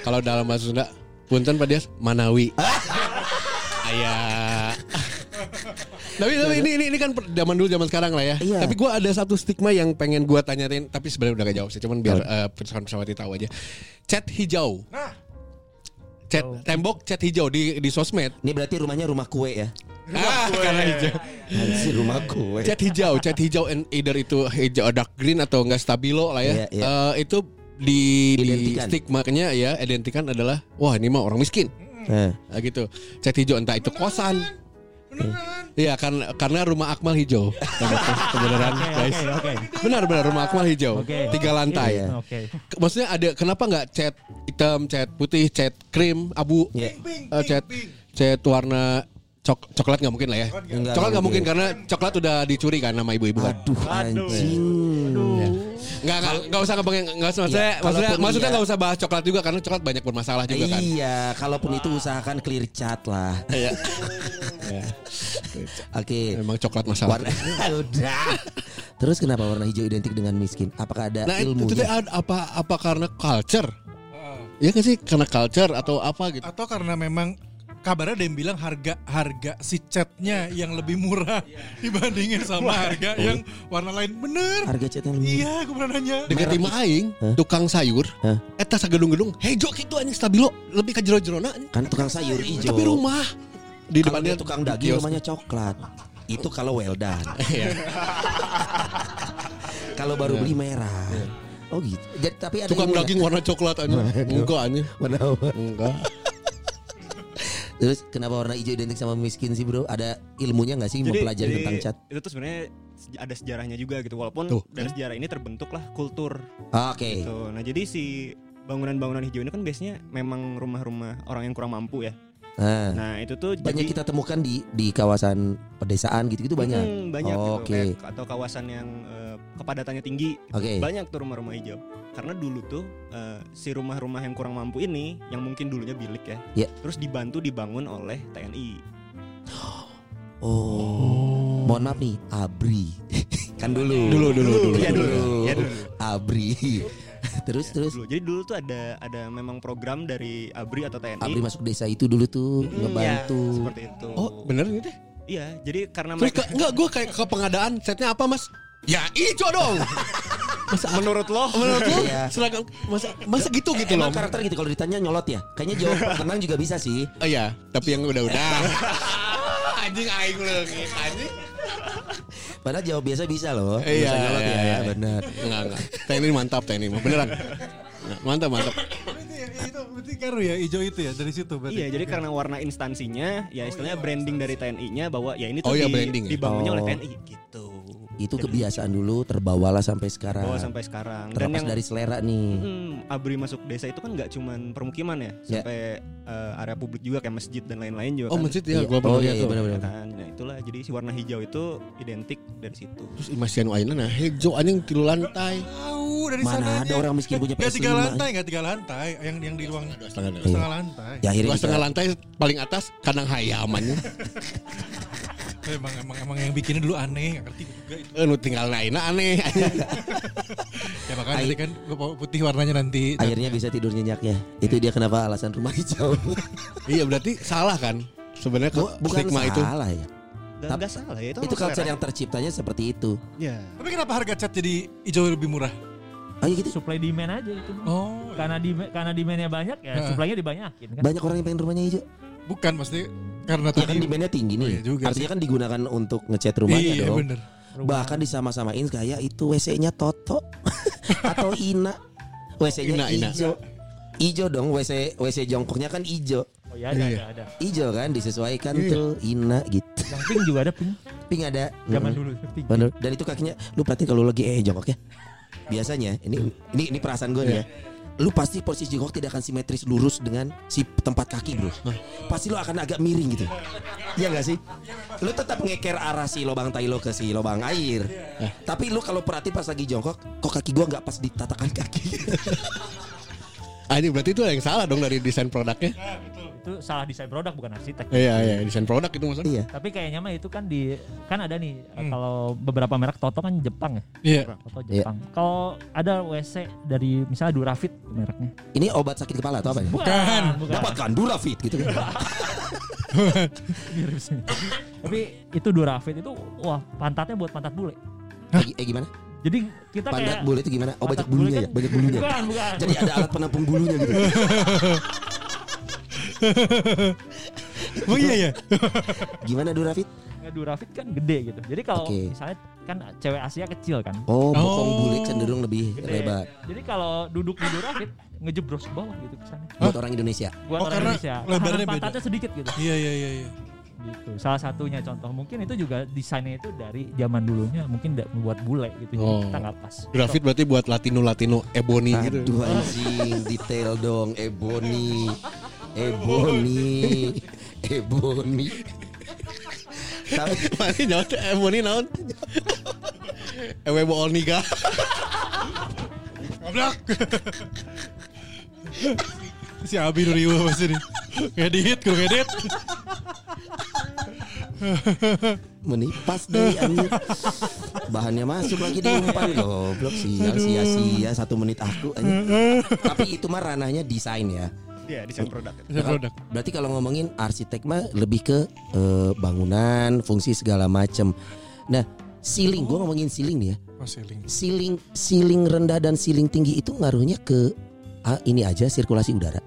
Kalau dalam bahasa Sunda, punten Pak Dias, Manawi. Ayah. tapi tapi ini ini ini kan zaman dulu zaman sekarang lah ya.
Iya.
Tapi gua ada satu stigma yang pengen gua tanyain tapi sebenarnya udah gak jawab sih, cuman biar eh, pesawat pesawat tahu aja. Cat hijau. Cat tembok cat hijau di di sosmed.
Ini berarti rumahnya rumah kue ya.
Ah, karena hijau.
Anjir rumah kue.
Cat hijau, cat hijau and either itu hijau dark green atau enggak stabilo lah ya.
Iya, iya.
Eh, itu di di
Identikan.
stigmanya ya identikan adalah wah ini mah orang miskin.
Nah,
Nah, gitu. Cat hijau entah itu kosan. Iya kan karena rumah Akmal hijau. [laughs] Kebenaran guys.
oke oke
Benar benar rumah Akmal hijau.
Oke.
Tiga lantai.
Iya.
oke
Ke- Maksudnya ada kenapa nggak cat hitam, cat putih, cat krim, abu,
Iya.
eh, cat cat warna cok coklat nggak mungkin lah ya.
Enggak,
coklat nggak
mungkin.
karena coklat udah dicuri kan sama ibu-ibu kan.
Aduh anjing.
Nggak nggak nggak usah ngebangin nggak usah maksudnya
Iya,
maksudnya maksudnya
iya.
nggak usah bahas coklat juga karena coklat banyak bermasalah juga kan.
Iya, kalaupun itu usahakan clear chat lah.
Iya. [laughs]
Oke.
Emang coklat masalah.
Warna [laughs] udah. Terus kenapa warna hijau identik dengan miskin? Apakah ada
Nah itu, itu
ilmunya?
ad- apa apa karena culture? Iya kan sih karena culture atau apa gitu?
Atau karena memang kabarnya ada yang bilang harga harga si catnya yang lebih murah dibandingin sama harga yang warna lain. Bener.
Harga cat yang lebih
Iya, aku pernah nanya.
Dekat lima aing,
Hah?
tukang sayur,
Hah?
eta sagedung-gedung, hejo gitu anjing stabilo, lebih ke jero-jerona
kan tukang sayur hijau.
Tapi rumah di depannya
dia tukang daging rumahnya coklat. Itu kalau well done. [laughs]
Iya.
kalau baru beli merah. Oh gitu. Jadi tapi ada
Tukang daging warna coklat aja. Enggak aja.
Warna apa?
Enggak.
Terus kenapa warna hijau identik sama miskin sih bro? Ada ilmunya nggak sih mempelajari tentang cat?
itu tuh sebenarnya ada sejarahnya juga gitu walaupun
Tuh.
dari sejarah ini terbentuklah kultur
Ah, Oke.
gitu. Nah jadi si bangunan-bangunan hijau ini kan biasanya memang rumah-rumah orang yang kurang mampu ya.
Nah,
Nah itu tuh
banyak
jadi
kita temukan di di kawasan pedesaan gitu-gitu banyak.
Hmm, banyak
Oh,
gitu
Oke.
Kayak- atau kawasan yang eh, kepadatannya tinggi
Oke.
banyak tuh rumah-rumah hijau karena dulu tuh eh, si rumah-rumah yang kurang mampu ini yang mungkin dulunya bilik ya
Ya.
terus dibantu dibangun oleh TNI [gasps]
Oh. Mohon maaf nih, Abri. [laughs] kan dulu.
Dulu dulu dulu.
Iya dulu
Dulu.
ya dulu
Abri. [laughs] terus terus
dulu jadi dulu tuh ada ada memang program dari ABRI atau TNI
Abri masuk desa itu dulu tuh
Hmm,
ngebantu.
ya, seperti itu
Oh, bener gitu?
iya jadi karena
Terus
mereka
ke, enggak gue kayak ke pengadaan setnya apa, Mas? Ya, ijo dong. [laughs]
menurut lo
Menurut lu
Iya.
seragam masa masa gitu gitu loh.
Karakter gitu kalau ditanya nyolot ya. Kayaknya jawab [laughs] tenang juga bisa sih.
Oh iya, tapi yang udah-udah. anjing aing lu gitu anjing.
Padahal jawab biasa bisa loh.
Iya,
Bisa nyolot
iya,
ya,
iya.
benar.
Enggak, enggak. TNI mantap TNI mah beneran. Nah, Mantap, mantap.
Berarti itu berarti karu ya hijau itu ya dari situ berarti.
Iya, jadi karena warna instansinya, ya istilahnya branding dari TNI-nya bahwa ya ini tuh
Oh iya,
di-
branding ya?
dibangunnya oleh
Oh.
TNI gitu.
Itu
Jadi,
kebiasaan dulu terbawalah sampai sekarang.
bawa sampai sekarang. Dan
Terlepas
yang
dari selera nih.
Hmm, ABRI masuk desa itu kan nggak cuman permukiman ya,
Ya.
sampai eh, area publik juga kayak masjid dan lain-lain juga
Oh,
kan.
masjid ya,
Iya.
gua pernah
Oh iya,
lihat
iya
tuh.
benar-benar.
Ya kan? Nah itulah jadi si warna hijau itu identik dari situ.
Terus imasian ayeuna nah hijau anjing tilu lantai.
Tahu dari
Mana
sananya.
ada orang miskin punya
Gak
PS5.
tiga lantai, gak tiga lantai, yang yang di ruang
Dua setengah,
setengah lantai.
Ya
Dua setengah lantai paling atas kandang hayamannya. [laughs]
Emang emang emang yang bikinnya dulu aneh, gak ngerti juga itu.
Eh, nu tinggal naina aneh. [laughs]
Ya makanya nanti kan putih warnanya nanti.
akhirnya bisa tidur nyenyak ya. Itu dia kenapa alasan rumah hijau. [laughs]
iya berarti salah kan? Sebenarnya
Bu-
ke
bukan
stigma itu.
salah ya.
Dan
Tap-
nggak salah ya itu.
Itu culture yang terciptanya seperti itu.
Ya.
Tapi kenapa harga cat jadi hijau lebih murah?
Oh iya gitu.
Supply demand aja itu.
Oh,
Karena di karena demandnya banyak ya
Heeh.
supply-nya dibanyakin kan.
Banyak orang yang pengen rumahnya hijau.
bukan maksudnya karena
Ya kan
tadi.
demandnya tinggi
Oh,
nih.
iya juga
Artinya kan digunakan untuk ngecat rumahnya
Iya
dong.
bener.
Bahkan disama-samain kayak itu WC-nya Toto [laughs] atau Ina. WC-nya
Ina, Ina.
hijau. Hijau dong WC WC jongkoknya kan hijau.
Oh iya ada,
Iya.
ada ada.
Hijau kan disesuaikan
Iya.
tuh Ina gitu.
Yang pink juga ada pink.
Pink ada.
Zaman
Mm.
dulu pink.
Bener. Dan itu kakinya lu perhatiin kalau lagi eh jongkok ya. Biasanya ini ini ini perasaan gue nih ya. Lu pasti posisi jongkok tidak akan simetris lurus dengan si tempat kaki, Bro. Pasti lu akan agak miring gitu. Iya gak sih? Lu tetap ngeker arah si lubang tai lo ke si lubang air. Tapi lu kalau perhatiin pas lagi jongkok, kok kaki gua nggak pas di tatakan kaki.
Ah, ini berarti itu yang salah dong dari desain produknya.
Itu salah desain produk bukan arsitek.
Iya, iya, desain produk itu maksudnya.
iya.
Tapi kayaknya mah itu kan di kan ada nih kalau beberapa merek Toto kan Jepang ya.
Iya.
Toto
Iya.
Jepang. Kalau ada WC dari misalnya Durafit mereknya.
Ini obat sakit kepala atau apa ya?
Bukan, bukan.
Dapatkan Durafit gitu kan.
Nih. Tapi itu Durafit itu wah pantatnya buat pantat bule.
Eh, eh, gimana?
Jadi kita
Pandat
kayak
bule itu gimana? Oh banyak
pantat
bulunya ya,
kan-
banyak bulunya.
Bukan, bukan.
Jadi ada alat penampung bulunya gitu. [laughs] [laughs]
Oh iya [laughs] ya.
Gimana Durafit?
Nggak, Durafit kan gede gitu. Jadi kalau
Oke.
misalnya kan cewek Asia kecil kan.
Oh, bokong
Oh.
bule cenderung lebih
Gede.
lebar
Jadi kalau duduk di Durafit ngejebros ke bawah gitu kesannya.
buat orang Indonesia.
Buat
Oh,
orang
karena
Indonesia.
lebarnya beda.
pantatnya sedikit gitu.
Iya iya iya iya.
gitu. Salah satunya contoh mungkin itu juga desainnya itu dari zaman dulunya mungkin tidak membuat bule gitu. Jadi
Oh.
kita nggak pas.
Grafit berarti buat Latino-Latino ebony gitu.
Aduh anjing, detail dong, Ebony, Ebony, Ebony. Tapi [laughs]
Mana nyawa teh ebony naon? Ewe bool niga.
Goblok. si Abi nu riuh pasti nih. Ngedit, gue ngedit.
menipas deh anjir. Bahannya masuk lagi di umpan goblok sial sia-sia satu menit aku anjir. Tapi itu mah ranahnya desain ya.
Iya, desain produk.
Bisa produk.
Berarti kalau ngomongin arsitek mah lebih ke eh, bangunan, fungsi segala macem. Nah, ceiling, gua ngomongin ceiling nih ya.
Oh, ceiling.
Ceiling, ceiling rendah dan ceiling tinggi itu ngaruhnya ke ah, ini aja sirkulasi udara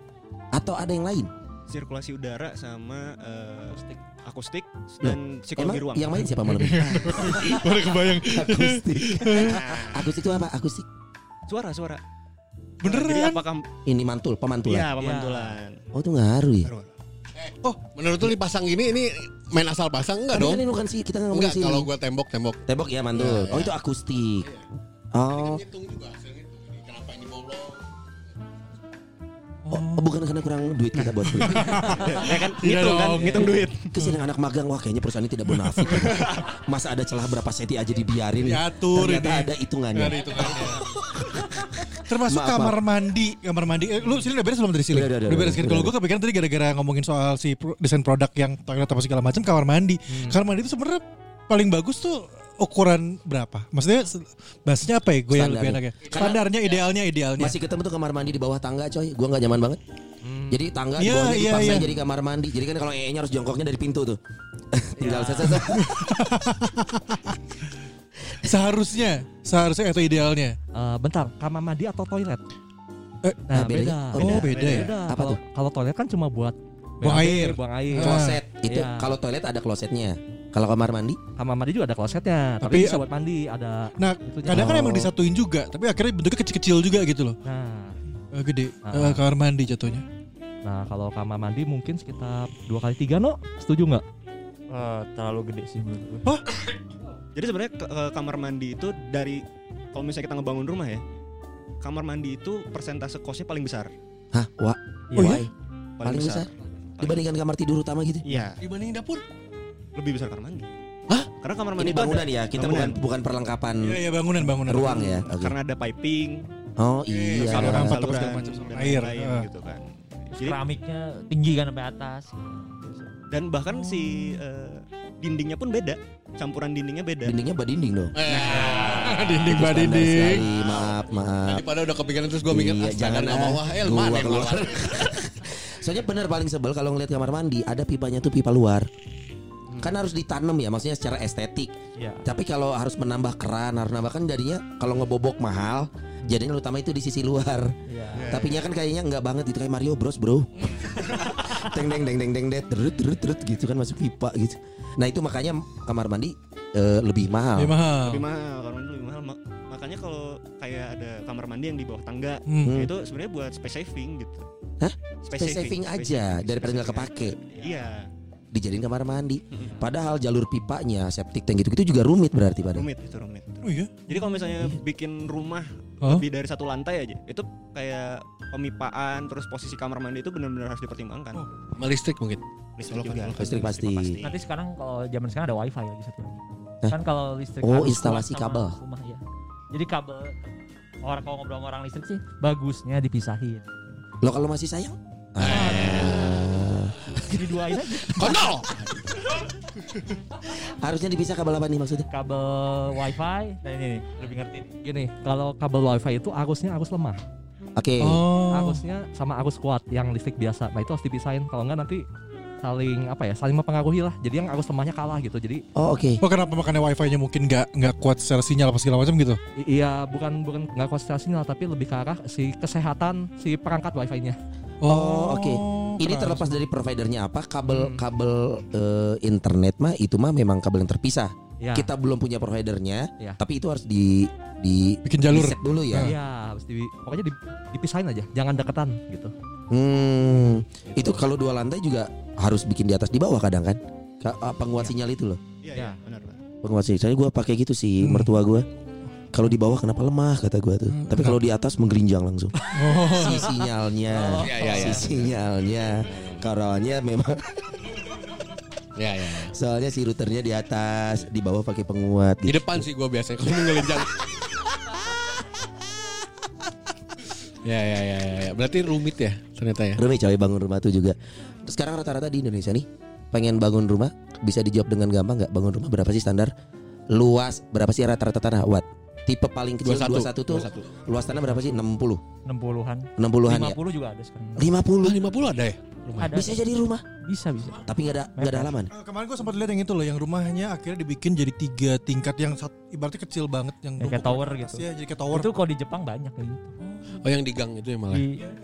atau ada yang lain?
sirkulasi udara sama eh, akustik dan psikologi
Emang
ruang.
yang main siapa malam ini? [laughs]
Baru kebayang.
akustik. [laughs] akustik itu apa? Akustik.
Suara suara.
Beneran?
Jadi apakah
Ini mantul, pemantulan.
Iya, pemantulan.
Oh itu ngaruh ya?
Oh, menurut lu dipasang gini ini main asal pasang enggak
Tapi
dong?
kan ini bukan sih kita nggak ngomongin
Enggak,
sini.
kalau gua tembok-tembok.
Tembok ya mantul.
Iya,
Oh
iya.
itu akustik. Oh,
Hitung juga hasil hitung. Ini Kenapa ini bolong?
oh, oh, bukan karena kurang duit kita buat beli. [laughs]
ya kan
Tidak
ngitung kan, ngitung duit.
Yang anak magang wah kayaknya perusahaan ini tidak bonafit. Masa ada celah berapa senti aja dibiarin.
Diatur
Ternyata
ini.
ada hitungannya.
Ada hitungannya. Termasuk
Maaf,
kamar mandi, kamar mandi. Eh, lu sini udah beres belum dari sini?
Udah, udah, udah,
beres
udah,
kan?
udah.
Kalau gue kepikiran tadi gara-gara ngomongin soal si pro- desain produk yang toilet apa segala macam kamar mandi.
Hmm.
Kamar mandi itu sebenarnya paling bagus tuh ukuran berapa? Maksudnya bahasanya apa ya? Gue yang lebih
Standarnya.
enaknya. Standarnya, idealnya, idealnya.
Masih ketemu tuh kamar mandi di bawah tangga coy. Gua nggak nyaman banget. Jadi tangga di
Iya,
bawahnya
iya,
dipaksain
iya.
jadi kamar mandi. Jadi kan kalau E-nya harus jongkoknya dari pintu tuh. [laughs] Tinggal set, set. [laughs]
Seharusnya, seharusnya atau idealnya.
Eh, bentar, kamar mandi atau toilet?
Eh,
Nah,
nah, bedanya?
beda.
Oh,
Oh, beda ya.
Beda.
Apa tuh?
kalau toilet kan cuma buat
Buang air.
buang air.
Kloset itu
Iya.
kalau toilet ada klosetnya. Kalau kamar mandi
Kamar mandi juga ada klosetnya,
Tapi-
tapi, bisa buat mandi, ada
Nah,
itunya.
kadang kan
Oh.
emang disatuin juga, tapi akhirnya bentuknya kecil-kecil juga gitu loh.
Nah,
Eh, gede.
Ah.
Eh, kamar mandi jatuhnya.
nah kalau kamar mandi mungkin sekitar dua kali tiga no, setuju nggak?
Eh, terlalu gede sih menurut gue.
Jadi sebenarnya ke- ke kamar mandi itu dari kalau misalnya kita ngebangun rumah ya, kamar mandi itu persentase kosnya paling besar.
Hah, wah,
Oh, iya?
why? Paling besar. Dibandingkan kamar tidur utama gitu.
Iya,
Dibanding dapur.
lebih besar kamar mandi.
Hah?
Karena kamar mandi
Ini
ada-
bangunan ya, kita bukan
bangunan.
bukan perlengkapan
Iya, iya bangunan, bangunan.
ruang ya. Oke.
Karena ada piping,
Oh iya.
saluran apa
saluran,
macam, saluran
dan
air.
lain-lain
Ah.
gitu kan. Jadi
Keramiknya tinggi kan sampai atas.
dan bahkan si eh, dindingnya pun beda, campuran dindingnya beda.
Dindingnya badinding dong.
Eh, [laughs]
standar
dinding.
sekali. Maaf, maaf.
daripada udah kepikiran terus gua mikir
Iya, jangan
nggak
ah.
mau ah, eh
Gua
mana yang
keluar. [laughs] Soalnya benar paling sebel kalau ngeliat kamar mandi ada pipanya tuh pipa luar. Kan harus ditanam ya, maksudnya secara estetik.
Iya.
Tapi kalau harus menambah keran, harus nambah kan jadinya kalau ngebobok mahal, jadinya utama itu di sisi luar.
Iya.
Tapinya kan kayaknya nggak banget itu kayak Mario Bros, Bro. [laughs] teng deng deng deng deng deng terut terut terut gitu kan masuk pipa gitu. Nah, itu makanya kamar mandi eh, lebih mahal.
Lebih mahal.
Lebih mahal, kamar mandi lebih mahal. Ma- Makanya kalau kayak ada kamar mandi yang di bawah tangga,
Hmm.
itu sebenarnya buat space saving gitu.
Hah?
Space,
Space saving aja, daripada nggak kepake.
Iya,
Dijadiin kamar mandi. Padahal jalur pipanya, septic tank gitu-gitu juga rumit berarti pada.
rumit itu rumit.
Oh iya.
Jadi kalau misalnya bikin rumah
Oh.
lebih dari satu lantai aja, itu kayak pemipaan terus posisi kamar mandi itu benar-benar harus dipertimbangkan.
Oh.
Sama listrik mungkin.
Listrik juga.
kalau
Listrik pasti.
Nanti sekarang kalau zaman sekarang ada wifi lagi satu lagi.
Hah?
Kan kalau listrik
Oh, instalasi kabel.
Rumah ya. Jadi kabel orang kalau ngobrol sama orang listrik sih bagusnya dipisahin.
Lo kalau masih sayang? Ah.
Jadi duain aja.
Kondol.
Harusnya dipisah kabel apa nih maksudnya?
Kabel wifi. Nah ini nih, lebih ngerti.
Gini, kalau kabel wifi itu arusnya arus lemah,
Oke.
Oh.
arusnya sama arus kuat yang listrik biasa. Nah itu harus dipisahin. Kalau enggak nanti saling apa ya, saling mempengaruhi lah. Jadi yang arus lemahnya kalah gitu. Jadi
Oh oke.
Oh kenapa makanya wifi-nya mungkin nggak nggak kuat secara sinyal apa segala macam gitu?
i- iya bukan bukan nggak kuat secara sinyal, tapi lebih ke arah si kesehatan si perangkat wifi-nya.
Oh, oke. Ini
keras.
terlepas dari providernya apa, kabel
Hmm.
kabel eh, internet mah itu mah memang kabel yang terpisah.
Ya.
Kita belum punya providernya,
Ya.
tapi itu harus di di
bikin jalur.
set dulu ya.
Iya, harus di, pokoknya di- dipisahin aja, jangan deketan gitu.
Hmm. Itu kalau dua lantai juga harus bikin di atas di bawah kadang kan? Ka- ah, penguat sinyal itu loh.
Iya,
Ya.
iya, benar.
Penguat sinyal. Saya gua pakai gitu sih
Hmm.
mertua gua. Kalau di bawah kenapa lemah kata gua tuh.
Hmm,
Tapi kalau di atas menggerinjang langsung.
Oh.
Si sinyalnya.
Iya, iya,
Si
iya.
sinyalnya. Karonya memang [laughs]
Ya, ya. ya.
soalnya si routernya di atas, di bawah pakai penguat.
Di
gitu.
depan sih gua biasanya kalau ngelinjang. [laughs] ya, ya, ya, ya, ya. Berarti rumit ya ternyata ya.
Rumit coy bangun rumah tuh juga. Terus sekarang rata-rata di Indonesia nih pengen bangun rumah bisa dijawab dengan gampang nggak bangun rumah berapa sih standar luas berapa sih rata-rata tanah watt tipe paling kecil 21,
21,
tuh
21.
luas tanah berapa sih 60
60-an.
60-an ya
50 juga ada sekarang.
50
50 ada ya?
Ada.
bisa jadi rumah
Bisa bisa.
tapi nggak ada nggak ada halaman
Eh, Kemarin gue sempat lihat yang itu loh, yang rumahnya akhirnya dibikin jadi tiga tingkat yang satu, ibaratnya kecil banget yang
Ya, kayak tower gitu.
Iya, jadi kayak tower.
Itu kalau di Jepang banyak kayak gitu.
Oh yang di gang itu yang malah.
Di,
emang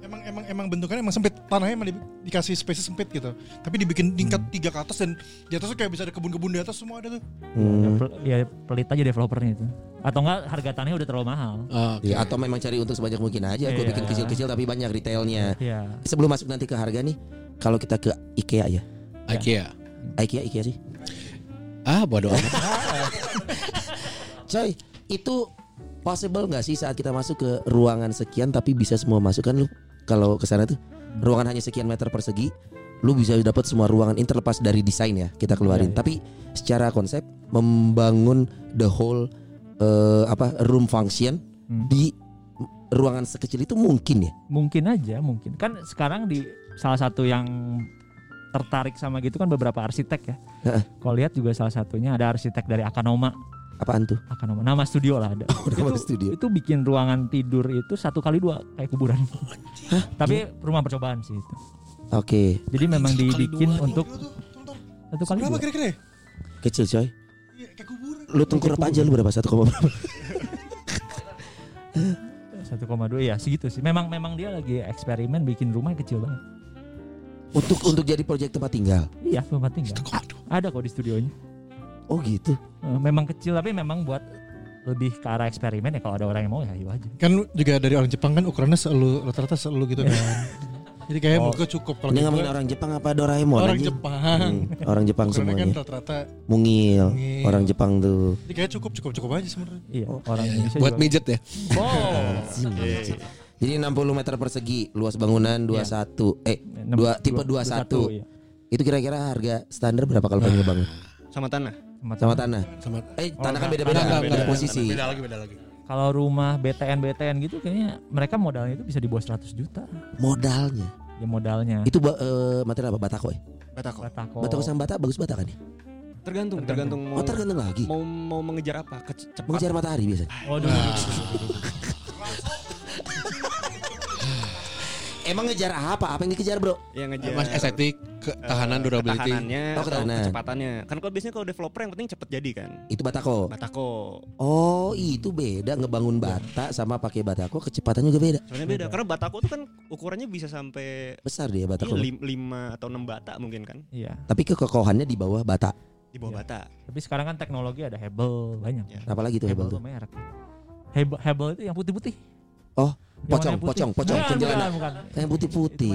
emang emang emang bentukannya emang sempit tanahnya emang di- dikasih space sempit gitu tapi dibikin tingkat tiga ke atas dan di atas tuh kayak bisa ada kebun-kebun di atas semua ada tuh
Ya, pel- ya pelit aja developernya itu. Atau enggak harga tanahnya udah terlalu mahal.
Ah, oke.
Ya, atau memang cari untuk sebanyak mungkin aja. Gue
Iya.
bikin kecil-kecil tapi banyak retailnya.
Iya.
Sebelum masuk nanti ke harga nih, kalau kita ke IKEA ya,
IKEA.
IKEA IKEA sih.
Ah, bodoh amat. [laughs]
Coy, itu possible nggak sih saat kita masuk ke ruangan sekian tapi bisa semua masuk kan lu? Kalau ke sana tuh ruangan hanya sekian meter persegi, lu bisa dapat semua ruangan ini terlepas dari desain ya kita keluarin.
Iya, iya.
Tapi secara konsep membangun the whole eh, apa room function
Hmm.
di ruangan sekecil itu mungkin ya?
Mungkin aja, mungkin. Kan sekarang di salah satu yang tertarik sama gitu kan beberapa arsitek ya.
Heeh.
Kalau lihat juga salah satunya ada arsitek dari Akanoma.
Apaan tuh?
Akanoma nama studio lah ada. [laughs]
nama
itu,
studio.
itu bikin ruangan tidur itu satu kali dua kayak kuburan. [laughs] Tapi rumah percobaan sih itu.
Oke,
Jadi memang dibikin untuk satu kali
berapa
dua.
kira-kira ya?
kecil coy.
Iya, kayak kuburan
Lu tengkurap aja lu berapa? Satu koma berapa?
1,2 ya segitu sih. Memang memang dia lagi eksperimen bikin rumah yang kecil banget.
Untuk untuk jadi proyek tempat tinggal.
Iya, tempat tinggal. Ada kok di studionya.
Oh gitu.
Eh, Memang kecil tapi memang buat lebih ke arah eksperimen ya kalau ada orang yang mau ya ayo aja.
kan juga dari orang Jepang kan ukurannya selalu rata-rata selalu gitu kan [laughs] jadi kayak
Oh.
gue cukup kalau
Ini
gitu
ngomongin orang Jepang apa Doraemon?
orang
anjing?
Jepang
Hmm, orang Jepang [laughs]
kan
semuanya.
rata-rata
Mungil.
Mungil.
Orang Jepang tuh.
jadi kayak cukup cukup cukup aja sebenarnya
Iya, orang Indonesia
Buat
juga.
mijet ya.
Oh.
Jadi 60 meter persegi, luas bangunan 21. Eh, dua tipe 21.
iya.
Itu kira-kira harga standar berapa kalau pengen ngebangun?
Sama tanah.
Sama tanah.
Sama
Eh,
Oh,
tanah kan
enggak.
beda-beda,
Enggak,
beda
enggak,
posisi.
Beda lagi, beda lagi.
Kalau rumah BTN BTN gitu kayaknya mereka modalnya itu bisa di bawah 100 juta.
Modalnya.
Ya modalnya.
Itu eh, material apa? Batako ya?
Batako.
Batako.
Batako sama bata bagus bata kan ya?
Tergantung,
Tergantung.
tergantung mau
Oh, tergantung lagi.
mau mau mengejar apa? Kece- cepat.
Mengejar matahari biasanya.
Waduh. [laughs]
Emang ngejar apa? Apa yang dikejar, Bro?
Ya ngejar
Mas estetik, ketahanan, durability.
ketahanannya
Oh,
atau
ketahanan.
kecepatannya. Kan kalau biasanya kalau developer yang penting cepet jadi kan.
Itu Batako.
Batako.
Oh, itu beda ngebangun bata sama pakai Batako kecepatannya juga beda.
Sebenarnya beda. Karena Batako tuh kan ukurannya bisa sampai
Besar dia
iya,
Batako.
lim- lima atau enam bata mungkin kan
Iya.
Tapi kekokohannya di bawah bata.
di bawah
Iya.
bata.
Tapi sekarang kan teknologi ada Hebel banyak.
Ya.
Apalagi tuh hebel tuh.
tuh merek. Hebel, Hebel itu yang putih-putih.
Oh, pocong, pocong, pocong, kuntilanak.
bukan.
Yang putih-putih.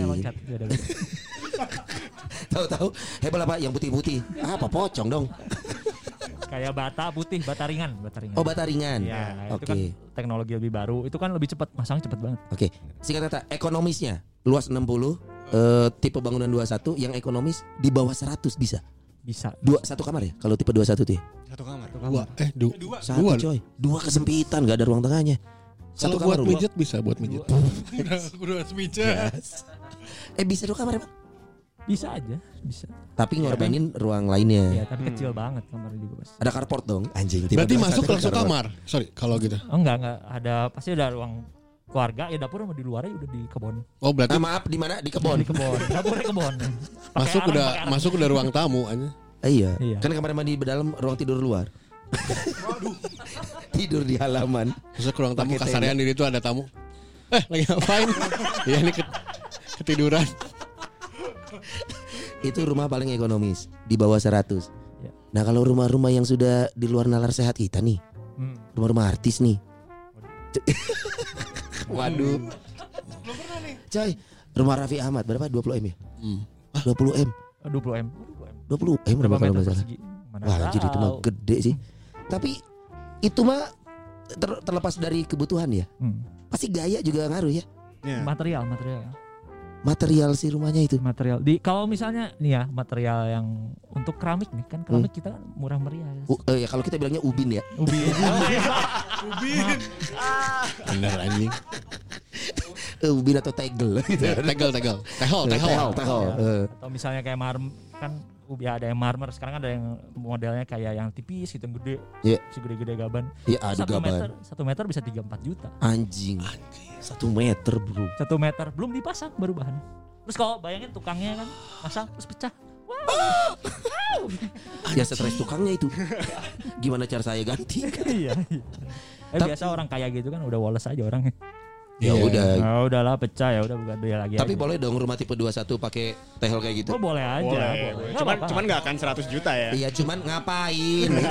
Tahu-tahu hebel apa? Yang putih-putih. [laughs] Apa pocong dong? [laughs]
Kayak bata putih, bata ringan, bata ringan.
Oh, bata ringan.
Iya, itu
Oke.
kan teknologi lebih baru. Itu kan lebih cepat, masang cepat banget.
Oke. Singkat kata, ekonomisnya luas 60, eh, tipe bangunan 21 yang ekonomis di bawah 100 bisa.
Bisa.
Dua satu kamar ya? Kalau tipe 21 tuh ya?
Satu kamar.
Dua, eh du-
dua
Satu
Dua.
coy. Dua kesempitan, gak ada ruang tengahnya.
Kalau
Satu
buat
kamar rumah.
mijet bisa buat mijet.
udah [laughs] udah semeja
Eh bisa dua kamar emang?
Bisa aja, bisa.
Tapi ngorbanin ruang lainnya.
Ya, tapi kecil banget kamarnya juga pas.
Ada carport dong, anjing. tipe
Berarti
21
masuk langsung
carport.
kamar. Sorry, kalau gitu.
Oh enggak, enggak. Ada pasti ada ruang keluarga ya dapur sama di luarnya udah di kebon.
Oh, berarti
Ah, maaf di mana? Di kebon.
Di kebon. Dapurnya kebon. [laughs] Pakai
masuk
arang,
udah
arang.
masuk udah ruang tamu aja.
Eh, iya.
Iya.
Kan kamar mandi di dalam, ruang tidur luar. Tidur di halaman.
Masuk ke ruang tamu kasarian diri itu ada tamu. Eh, lagi ngapain? Iya [laughs] ini ke- ketiduran.
Itu rumah paling ekonomis di bawah 100.
Ya.
Nah, kalau rumah-rumah yang sudah di luar nalar sehat kita nih,
Hmm.
rumah-rumah artis nih. Waduh. Coy, rumah Raffi Ahmad berapa? 20 M ya?
Hmm.
20 M.
Oh, 20 m.
20 M berapa kalau nggak salah? Wah, jadi itu mah gede sih. Tapi itu mah ter- terlepas dari kebutuhan ya.
Hmm.
Pasti gaya juga ngaruh ya.
Ya.
Material, material.
Material si rumahnya itu.
Material. Di kalau misalnya nih ya, material yang untuk keramik nih kan keramik
Hmm.
kita kan murah meriah.
U- eh, ya kalau kita bilangnya ubin ya.
Ubi. [laughs]
Bener anjing.
Eh, ubin atau tegel gitu.
Tegel, tegel. Tehol, tehol.
Tehol, tehol. Eh.
Atau misalnya kayak marmer kan ubi ada yang marmer sekarang ada yang modelnya kayak yang tipis gitu yang gede
Iya.
segede-gede gaban
Ya ada
satu meter
gaban.
satu meter bisa 3-4 juta
Anjing. Satu meter bro.
satu meter belum dipasang baru bahan terus kalau bayangin tukangnya kan masang terus pecah
Ya [laughs] stres tukangnya itu. Gimana cara saya ganti? [laughs]
iya iya. Eh,
Tapi-
biasa orang kaya gitu kan udah woles aja orangnya
Ya
Iya.
udah.
Nah, udahlah pecah ya udah bukan dia lagi.
Tapi
aja.
boleh dong rumah tipe 21 pakai tehel kayak gitu.
Oh, boleh aja.
Boleh,
boleh.
boleh.
Nggak
Cuman
apa-apa.
cuman nggak akan 100 juta ya.
Iya, cuman ngapain? [laughs]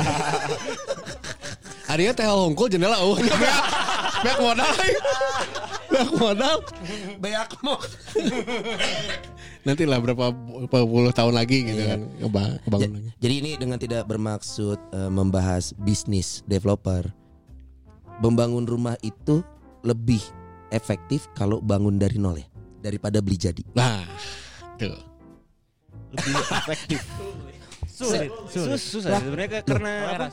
Adanya teh hongkul jendela oh. Banyak modal. Banyak modal.
Beak mau. [laughs]
Nanti lah berapa, berapa puluh tahun lagi gitu kan keba- kebangun lagi.
Jadi ini dengan tidak bermaksud eh, membahas bisnis developer. Membangun rumah itu lebih efektif kalau bangun dari nol ya daripada beli jadi.
Nah, tuh.
Lebih efektif. [laughs]
sulit, sulit.
Sus, susah sebenarnya karena apa?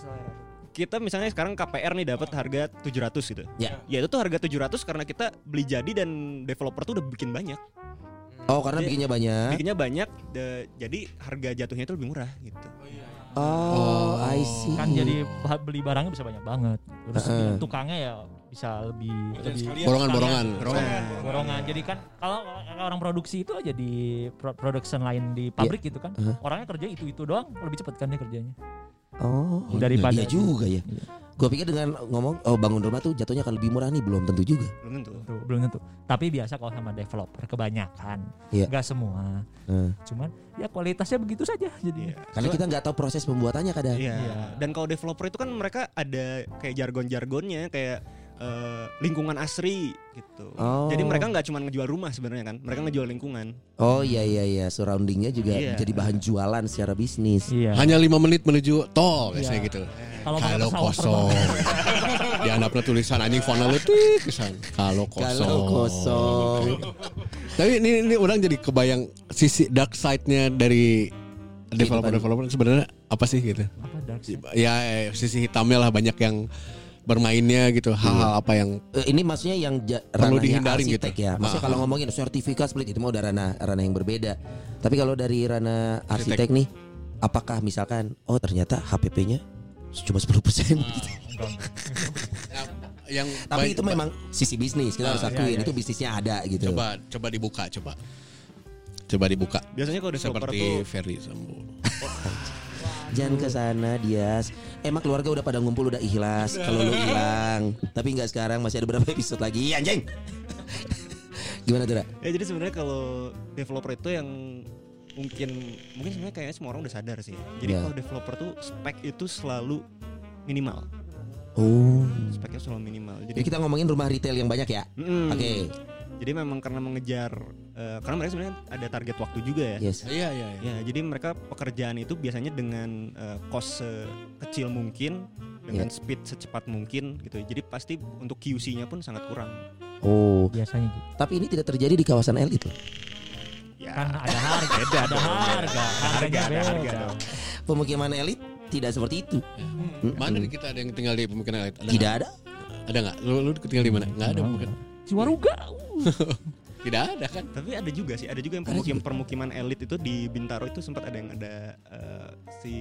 Kita misalnya sekarang KPR nih dapat harga 700 gitu.
Ya.
Ya itu tuh harga 700 karena kita beli jadi dan developer tuh udah bikin banyak.
Oh, karena
Jadi-
bikinnya banyak.
Bikinnya banyak de- jadi harga jatuhnya itu lebih murah gitu.
Oh, I see.
Kan jadi beli barangnya bisa banyak banget. Terus
Heeh.
tukangnya ya bisa lebih lebih
Borongan-borongan.
Borongan. Borongan. Jadi kan kalau kalau orang produksi itu aja di pro- production line di pabrik gitu kan.
Uh-huh.
Orangnya kerja itu-itu doang lebih cepat kan dia kerjanya.
Oh,
Daripada-
iya juga ya.
Iya.
Gue pikir dengan ngomong oh bangun rumah tuh jatuhnya akan lebih murah nih belum tentu juga.
Belum tentu.
Tuh, belum tentu. Tapi biasa kalau sama developer kebanyakan.
Iya.
Enggak semua. Cuman ya kualitasnya begitu saja jadi.
Iya.
karena kita nggak tahu proses pembuatannya kadang.
Iya.
Iya.
Dan kalau developer itu kan mereka ada kayak jargon-jargonnya kayak eh, lingkungan asri gitu.
Oh.
Jadi mereka nggak cuma ngejual rumah sebenarnya kan, mereka ngejual lingkungan.
Oh iya iya iya, surroundingnya juga
Iya.
jadi bahan jualan secara bisnis.
Iya.
Hanya lima menit menuju tol biasanya
Iya.
gitu. [laughs]
Kalau
Kalau kosong. Di handapnya tulisan anjing font letik kesan. Kalau kosong.
Kalau kosong.
Tapi ini ini orang jadi kebayang sisi dark side-nya dari developer-developer sebenarnya apa sih gitu?
Apa dark side?
Ya eh, sisi hitamnya lah banyak yang bermainnya gitu. Hal-hal apa yang
Eh, ini maksudnya yang ja,
Perlu dihindarin
arsitek
gitu.
ya. Maksudnya
Ah.
kalau ngomongin sertifikat split itu mau udah ranah ranah yang berbeda. Tapi kalau dari ranah arsitek nih, apakah misalkan oh ternyata HPP-nya cuma 10% gitu.
yang [laughs]
Tapi
baik-
itu memang sisi bisnis kita harus
Ah,
akuin
iya, iya.
itu bisnisnya ada gitu.
coba coba dibuka coba. Coba dibuka.
Biasanya kalau developer
Seperti
tuh
Ferry Sambo. [laughs]
Jangan ke sana Dias. Emang keluarga udah pada ngumpul udah ikhlas kalau lu hilang. Tapi nggak sekarang masih ada beberapa episode lagi. Anjing. [laughs] Gimana tuh, Ra?
ya jadi sebenarnya kalau developer itu yang mungkin mungkin sebenarnya kayaknya semua orang udah sadar sih. Jadi
Ya.
kalau developer tuh spek itu selalu minimal.
Oh.
Speknya selalu minimal.
Jadi
Jadi
kita ngomongin rumah retail yang banyak ya.
Mm.
Oke.
Jadi memang karena mengejar eh, karena mereka sebenarnya ada target waktu juga ya.
Yes.
Iya iya iya.
Ya, jadi mereka pekerjaan itu biasanya dengan eh, cost sekecil mungkin, dengan
Iya.
speed secepat mungkin gitu. Jadi pasti untuk QC-nya pun sangat kurang.
Oh.
Biasanya gitu.
Tapi ini tidak terjadi di kawasan elit loh.
Ya,
Kan ada harga,
beda
ada harga, harganya
ada harga dong.
Pemukiman elit tidak seperti itu.
Mana nih kita ada yang tinggal di pemukiman elit? Ada
Tidak ada.
Ada nggak? Lu, lu tinggal di mana? Nggak ada mungkin.
Ciwaruga. [laughs]
Tidak ada kan?
Tapi ada juga sih, ada juga yang permukiman permukiman elit itu di Bintaro itu sempat ada yang ada eh, si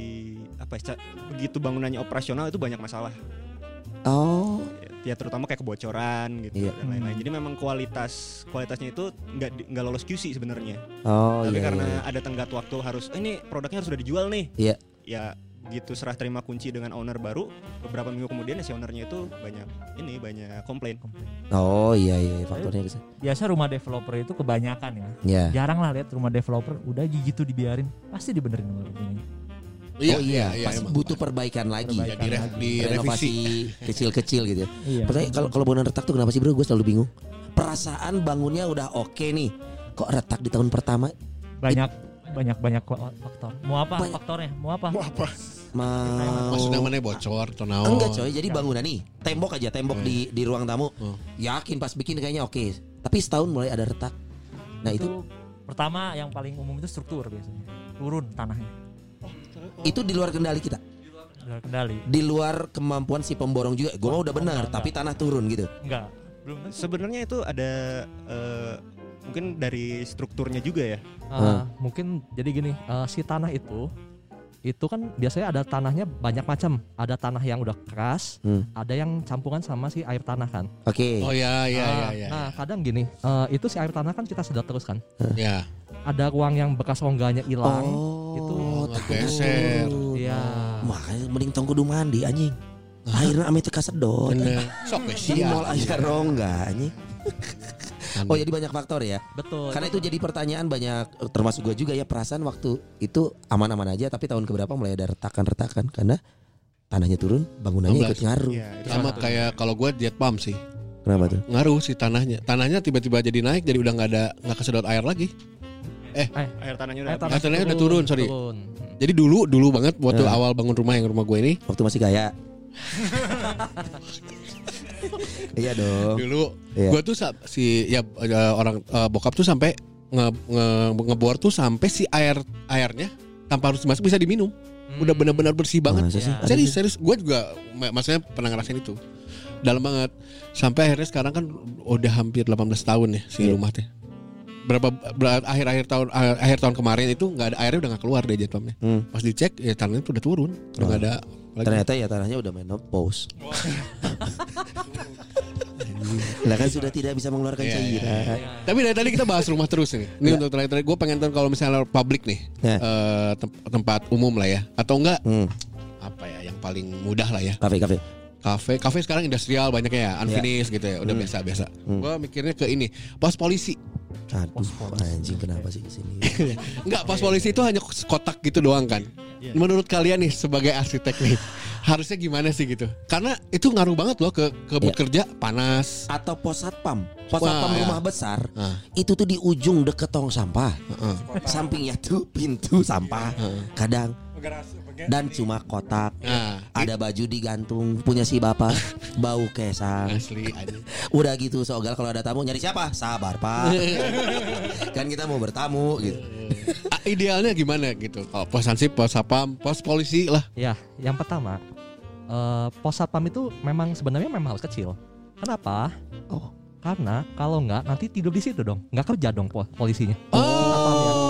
apa ya, begitu bangunannya operasional itu banyak masalah.
Oh.
Ya terutama kayak kebocoran gitu
Iya.
dan lain-lain. Jadi memang kualitas kualitasnya itu nggak nggak lolos QC sebenarnya.
Oh
Tapi
iya.
karena
iya.
ada tenggat waktu harus eh, ini produknya harus sudah dijual nih.
Iya.
Ya gitu serah terima kunci dengan owner baru beberapa minggu kemudian si ownernya itu banyak ini banyak komplain
Oh iya iya faktornya ke sana.
Biasa rumah developer itu kebanyakan ya.
Ya.
Jarang lah lihat rumah developer udah gitu dibiarin, pasti dibenerin sama rumahnya.
oh iya, pas
emang.
butuh perbaikan lagi.
Ya, di, re- di
renovasi
revisi.
kecil-kecil gitu. ya.
Iya.
Pertanyaan kalau kalau bangunan retak tuh kenapa sih bro? Gue selalu bingung. Perasaan bangunnya udah oke nih, kok retak di tahun pertama?
banyak banyak banyak faktor. Mau apa
Banyak.
faktornya? Mau apa?
Mau
Maksudnya mana bocor atau naon?
enggak coy? Jadi bangunan nih, tembok aja tembok di di ruang tamu.
Oh.
Yakin pas bikin kayaknya oke. Tapi setahun mulai ada retak. Nah itu
itu pertama yang paling umum itu struktur biasanya. Turun tanahnya.
itu di luar kendali kita,
Udah kendali.
di luar kemampuan si pemborong juga. Gue mah udah benar,
enggak,
tapi tanah turun gitu.
Enggak. Belum
sebenarnya itu ada eh, mungkin dari strukturnya juga ya
Eh, mungkin jadi gini, eh, si tanah itu itu kan biasanya ada tanahnya banyak macam. Ada tanah yang udah keras,
Hmm.
ada yang campuran sama si air tanah kan.
Oke.
Oh ya ya ya
Ah,
ya.
Nah, kadang gini, eh, itu si air tanah kan kita sedot terus kan.
Ya.
Ada ruang yang bekas rongganya hilang.
Oh,
itu
geser.
Iya.
Makanya mending tong kudu mandi anjing. Akhirnya kasedot.
Bener. Sok sia.
mau aya rongga anjing. [laughs] Oh jadi banyak faktor ya.
Betul.
Karena itu jadi pertanyaan banyak termasuk gue juga ya perasaan waktu itu aman-aman aja tapi tahun keberapa mulai ada retakan-retakan karena tanahnya turun bangunannya
16.
ikut ngaruh.
Iya, itu
Sama
satu.
kayak kalau gue jet pump sih.
Kenapa tuh?
Ngaruh sih tanahnya. Tanahnya tiba-tiba jadi naik jadi udah nggak ada nggak kesedot air lagi.
air tanahnya udah
Eh,
habis.
Ah, tanahnya udah turun, sorry.
turun.
Jadi dulu dulu banget waktu
Eh.
awal bangun rumah yang rumah gue ini
Waktu masih kaya. [laughs] iya dong.
dulu
Iya.
gue tuh si ya eh, orang eh, bokap tuh sampai nge, nge- ngebor tuh sampai si air airnya tanpa harus dimasak bisa diminum. Udah benar-benar bersih banget.
Masa sih?
Ya.
Serius serius gue juga ma- maksudnya pernah ngerasain itu. Dalam banget. Sampai akhirnya sekarang kan udah hampir 18 tahun ya si
Iya.
rumah teh. Berapa ber- akhir-akhir tahun ah, akhir tahun kemarin itu nggak ada airnya udah nggak keluar deh jet pumpnya.
Hmm.
Pas dicek ya tanahnya tuh udah turun, udah
Oh.
nggak ada lagi.
Ternyata ya tanahnya udah menopause. Lah kan sudah tidak bisa mengeluarkan
Iya,
cairan.
Tapi dari tadi kita bahas rumah terus nih. Ini untuk terakhir-terakhir gue pengen tahu kalau misalnya publik nih,
Ya.
eh, tem- tempat umum lah ya, atau enggak
Hmm.
apa ya yang paling mudah lah ya.
Kafe kafe.
Kafe, kafe sekarang industrial banyaknya ya, unfinished gitu ya, udah
Hmm.
biasa-biasa.
Hmm.
Gue mikirnya ke ini, pos polisi.
Aduh, anjing kenapa sih ke sini? [laughs]
Enggak, pos polisi itu hanya kotak gitu doang kan.
Iya.
Menurut kalian nih sebagai arsitek nih, [laughs] harusnya gimana sih gitu? Karena itu ngaruh banget loh ke ke
Iya.
kerja panas.
Atau pos satpam. Pos
Wah,
satpam
ya.
rumah besar
Ah.
itu tuh di ujung deket tong sampah.
Heeh.
Sampingnya tuh pintu sampah.
Heeh.
Kadang dan cuma kotak.
Nah,
Ada baju digantung punya si bapak, [laughs] bau kesang.
asli aja. [laughs]
Udah gitu sogal kalau ada tamu nyari siapa? Sabar pak. [laughs] kan kita mau bertamu gitu.
Ah, idealnya gimana gitu? Kalau pos hansip, pos sapam, pos polisi lah.
Ya, yang pertama eh, pos satpam itu memang sebenarnya memang harus kecil. Kenapa?
Oh.
Karena kalau nggak nanti tidur di situ dong, nggak kerja dong po- polisinya.
Oh, make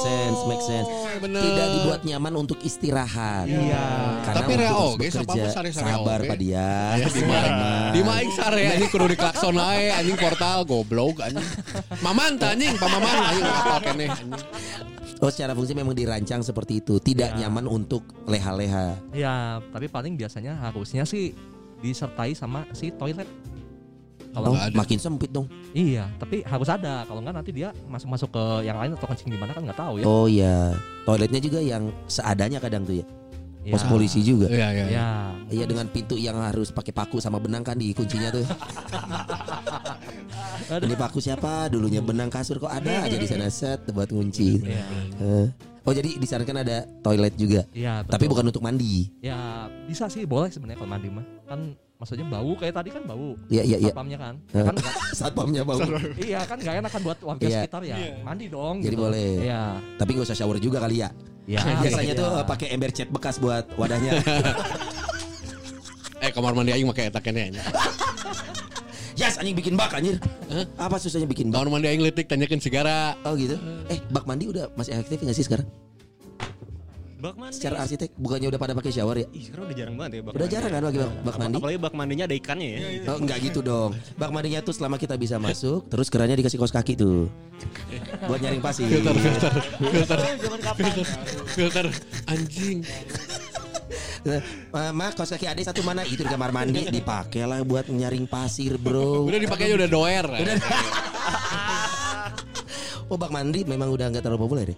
sense, make sense.
bener.
Tidak dibuat nyaman untuk istirahat.
Iya.
Karena
Tapi
bekerja,
sapam sare-sare
sabar pak dia.
Di mana? Di mana sare anjing kudu diklakson ae anjing portal goblok anjing. Maman anjing, pamaman anjing keneh anjing.
Oh secara fungsi memang dirancang seperti itu, tidak
Ya.
nyaman untuk leha-leha.
Ya, tapi paling biasanya harusnya sih disertai sama si toilet. Kalau
Oh,
nggak ada.
makin sempit dong.
iya, tapi harus ada. Kalau nggak nanti dia masuk-masuk ke yang lain atau kencing di mana kan nggak tahu ya.
Oh iya, toiletnya juga yang seadanya kadang tuh ya.
Ya.
Pos polisi juga.
Iya iya.
Ya,
Iya dengan pintu yang harus pakai paku sama benang kan di kuncinya tuh. [laughs] Ini paku siapa? Dulunya benang kasur kok ada aja di sana set buat ngunci.
ya,
Eh. Oh jadi di sana kan ada toilet juga,
ya.
tapi bukan untuk mandi.
Ya bisa sih boleh sebenarnya kalau mandi mah. Kan maksudnya bau kayak tadi kan bau.
Iya iya iya.
Satpamnya kan. Kan [laughs]
Satpamnya bau. [laughs]
iya kan gak enak kan buat warga
Iya.
sekitar ya. Mandi dong.
Jadi boleh.
Iya.
Tapi nggak usah shower juga kali ya.
Ya, [laughs]
Biasanya
iya.
tuh pakai ember cat bekas buat wadahnya.
Eh kamar mandi aing make eta keneh anjing.
Yes anjing bikin bak anjir. Apa susahnya bikin bak?
Kamar mandi aing letik tanyakeun sigara.
Oh gitu. Eh bak mandi udah masih aktif nggak sih sekarang?
Bak mandi.
Secara arsitek bukannya udah pada pakai shower ya?
Ih, sekarang udah jarang banget ya bak
Udah
mandi.
jarang kan pakai bak, bak mandi?
Apalagi bak mandinya ada ikannya ya.
Oh enggak gitu dong. [laughs] Bak mandinya tuh selama kita bisa masuk, terus kerannya dikasih kaos kaki tuh. Buat nyaring pasir.
Filter filter filter filter filter anjing.
Eh, Ma, kaos kaki adek satu mana? Itu di kamar mandi dipakai lah buat nyaring pasir, Bro.
Udah dipakainya udah doer.
Oh, bak mandi memang udah nggak terlalu populer ya?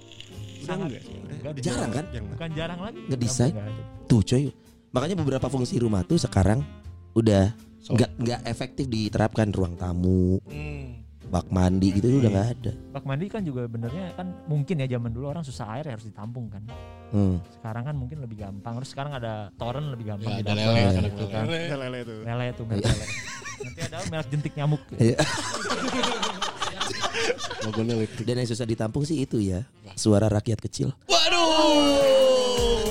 Sangat enggak udah
Jarang kan?
Jarang banget.
Bukan jarang lagi.
Ngedesain.
Nggak.
Tuh, coy. Makanya beberapa fungsi rumah tuh sekarang udah
So-
nggak nggak efektif diterapkan ruang tamu,
Hmm.
bak mandi gitu tuh udah nggak ada.
Bak mandi kan juga benernya kan mungkin ya zaman dulu orang susah air ya harus ditampung kan.
Hmm.
Sekarang kan mungkin lebih gampang. Terus sekarang ada toren lebih gampang
Ya, ada lele,
gitu
ada
kan.
Ada lele tuh.
Lele tuh merek lele. Nanti ada merek jentik nyamuk.
Iya. [laughs] Dan yang susah ditampung sih itu ya, suara rakyat kecil.
Waduh.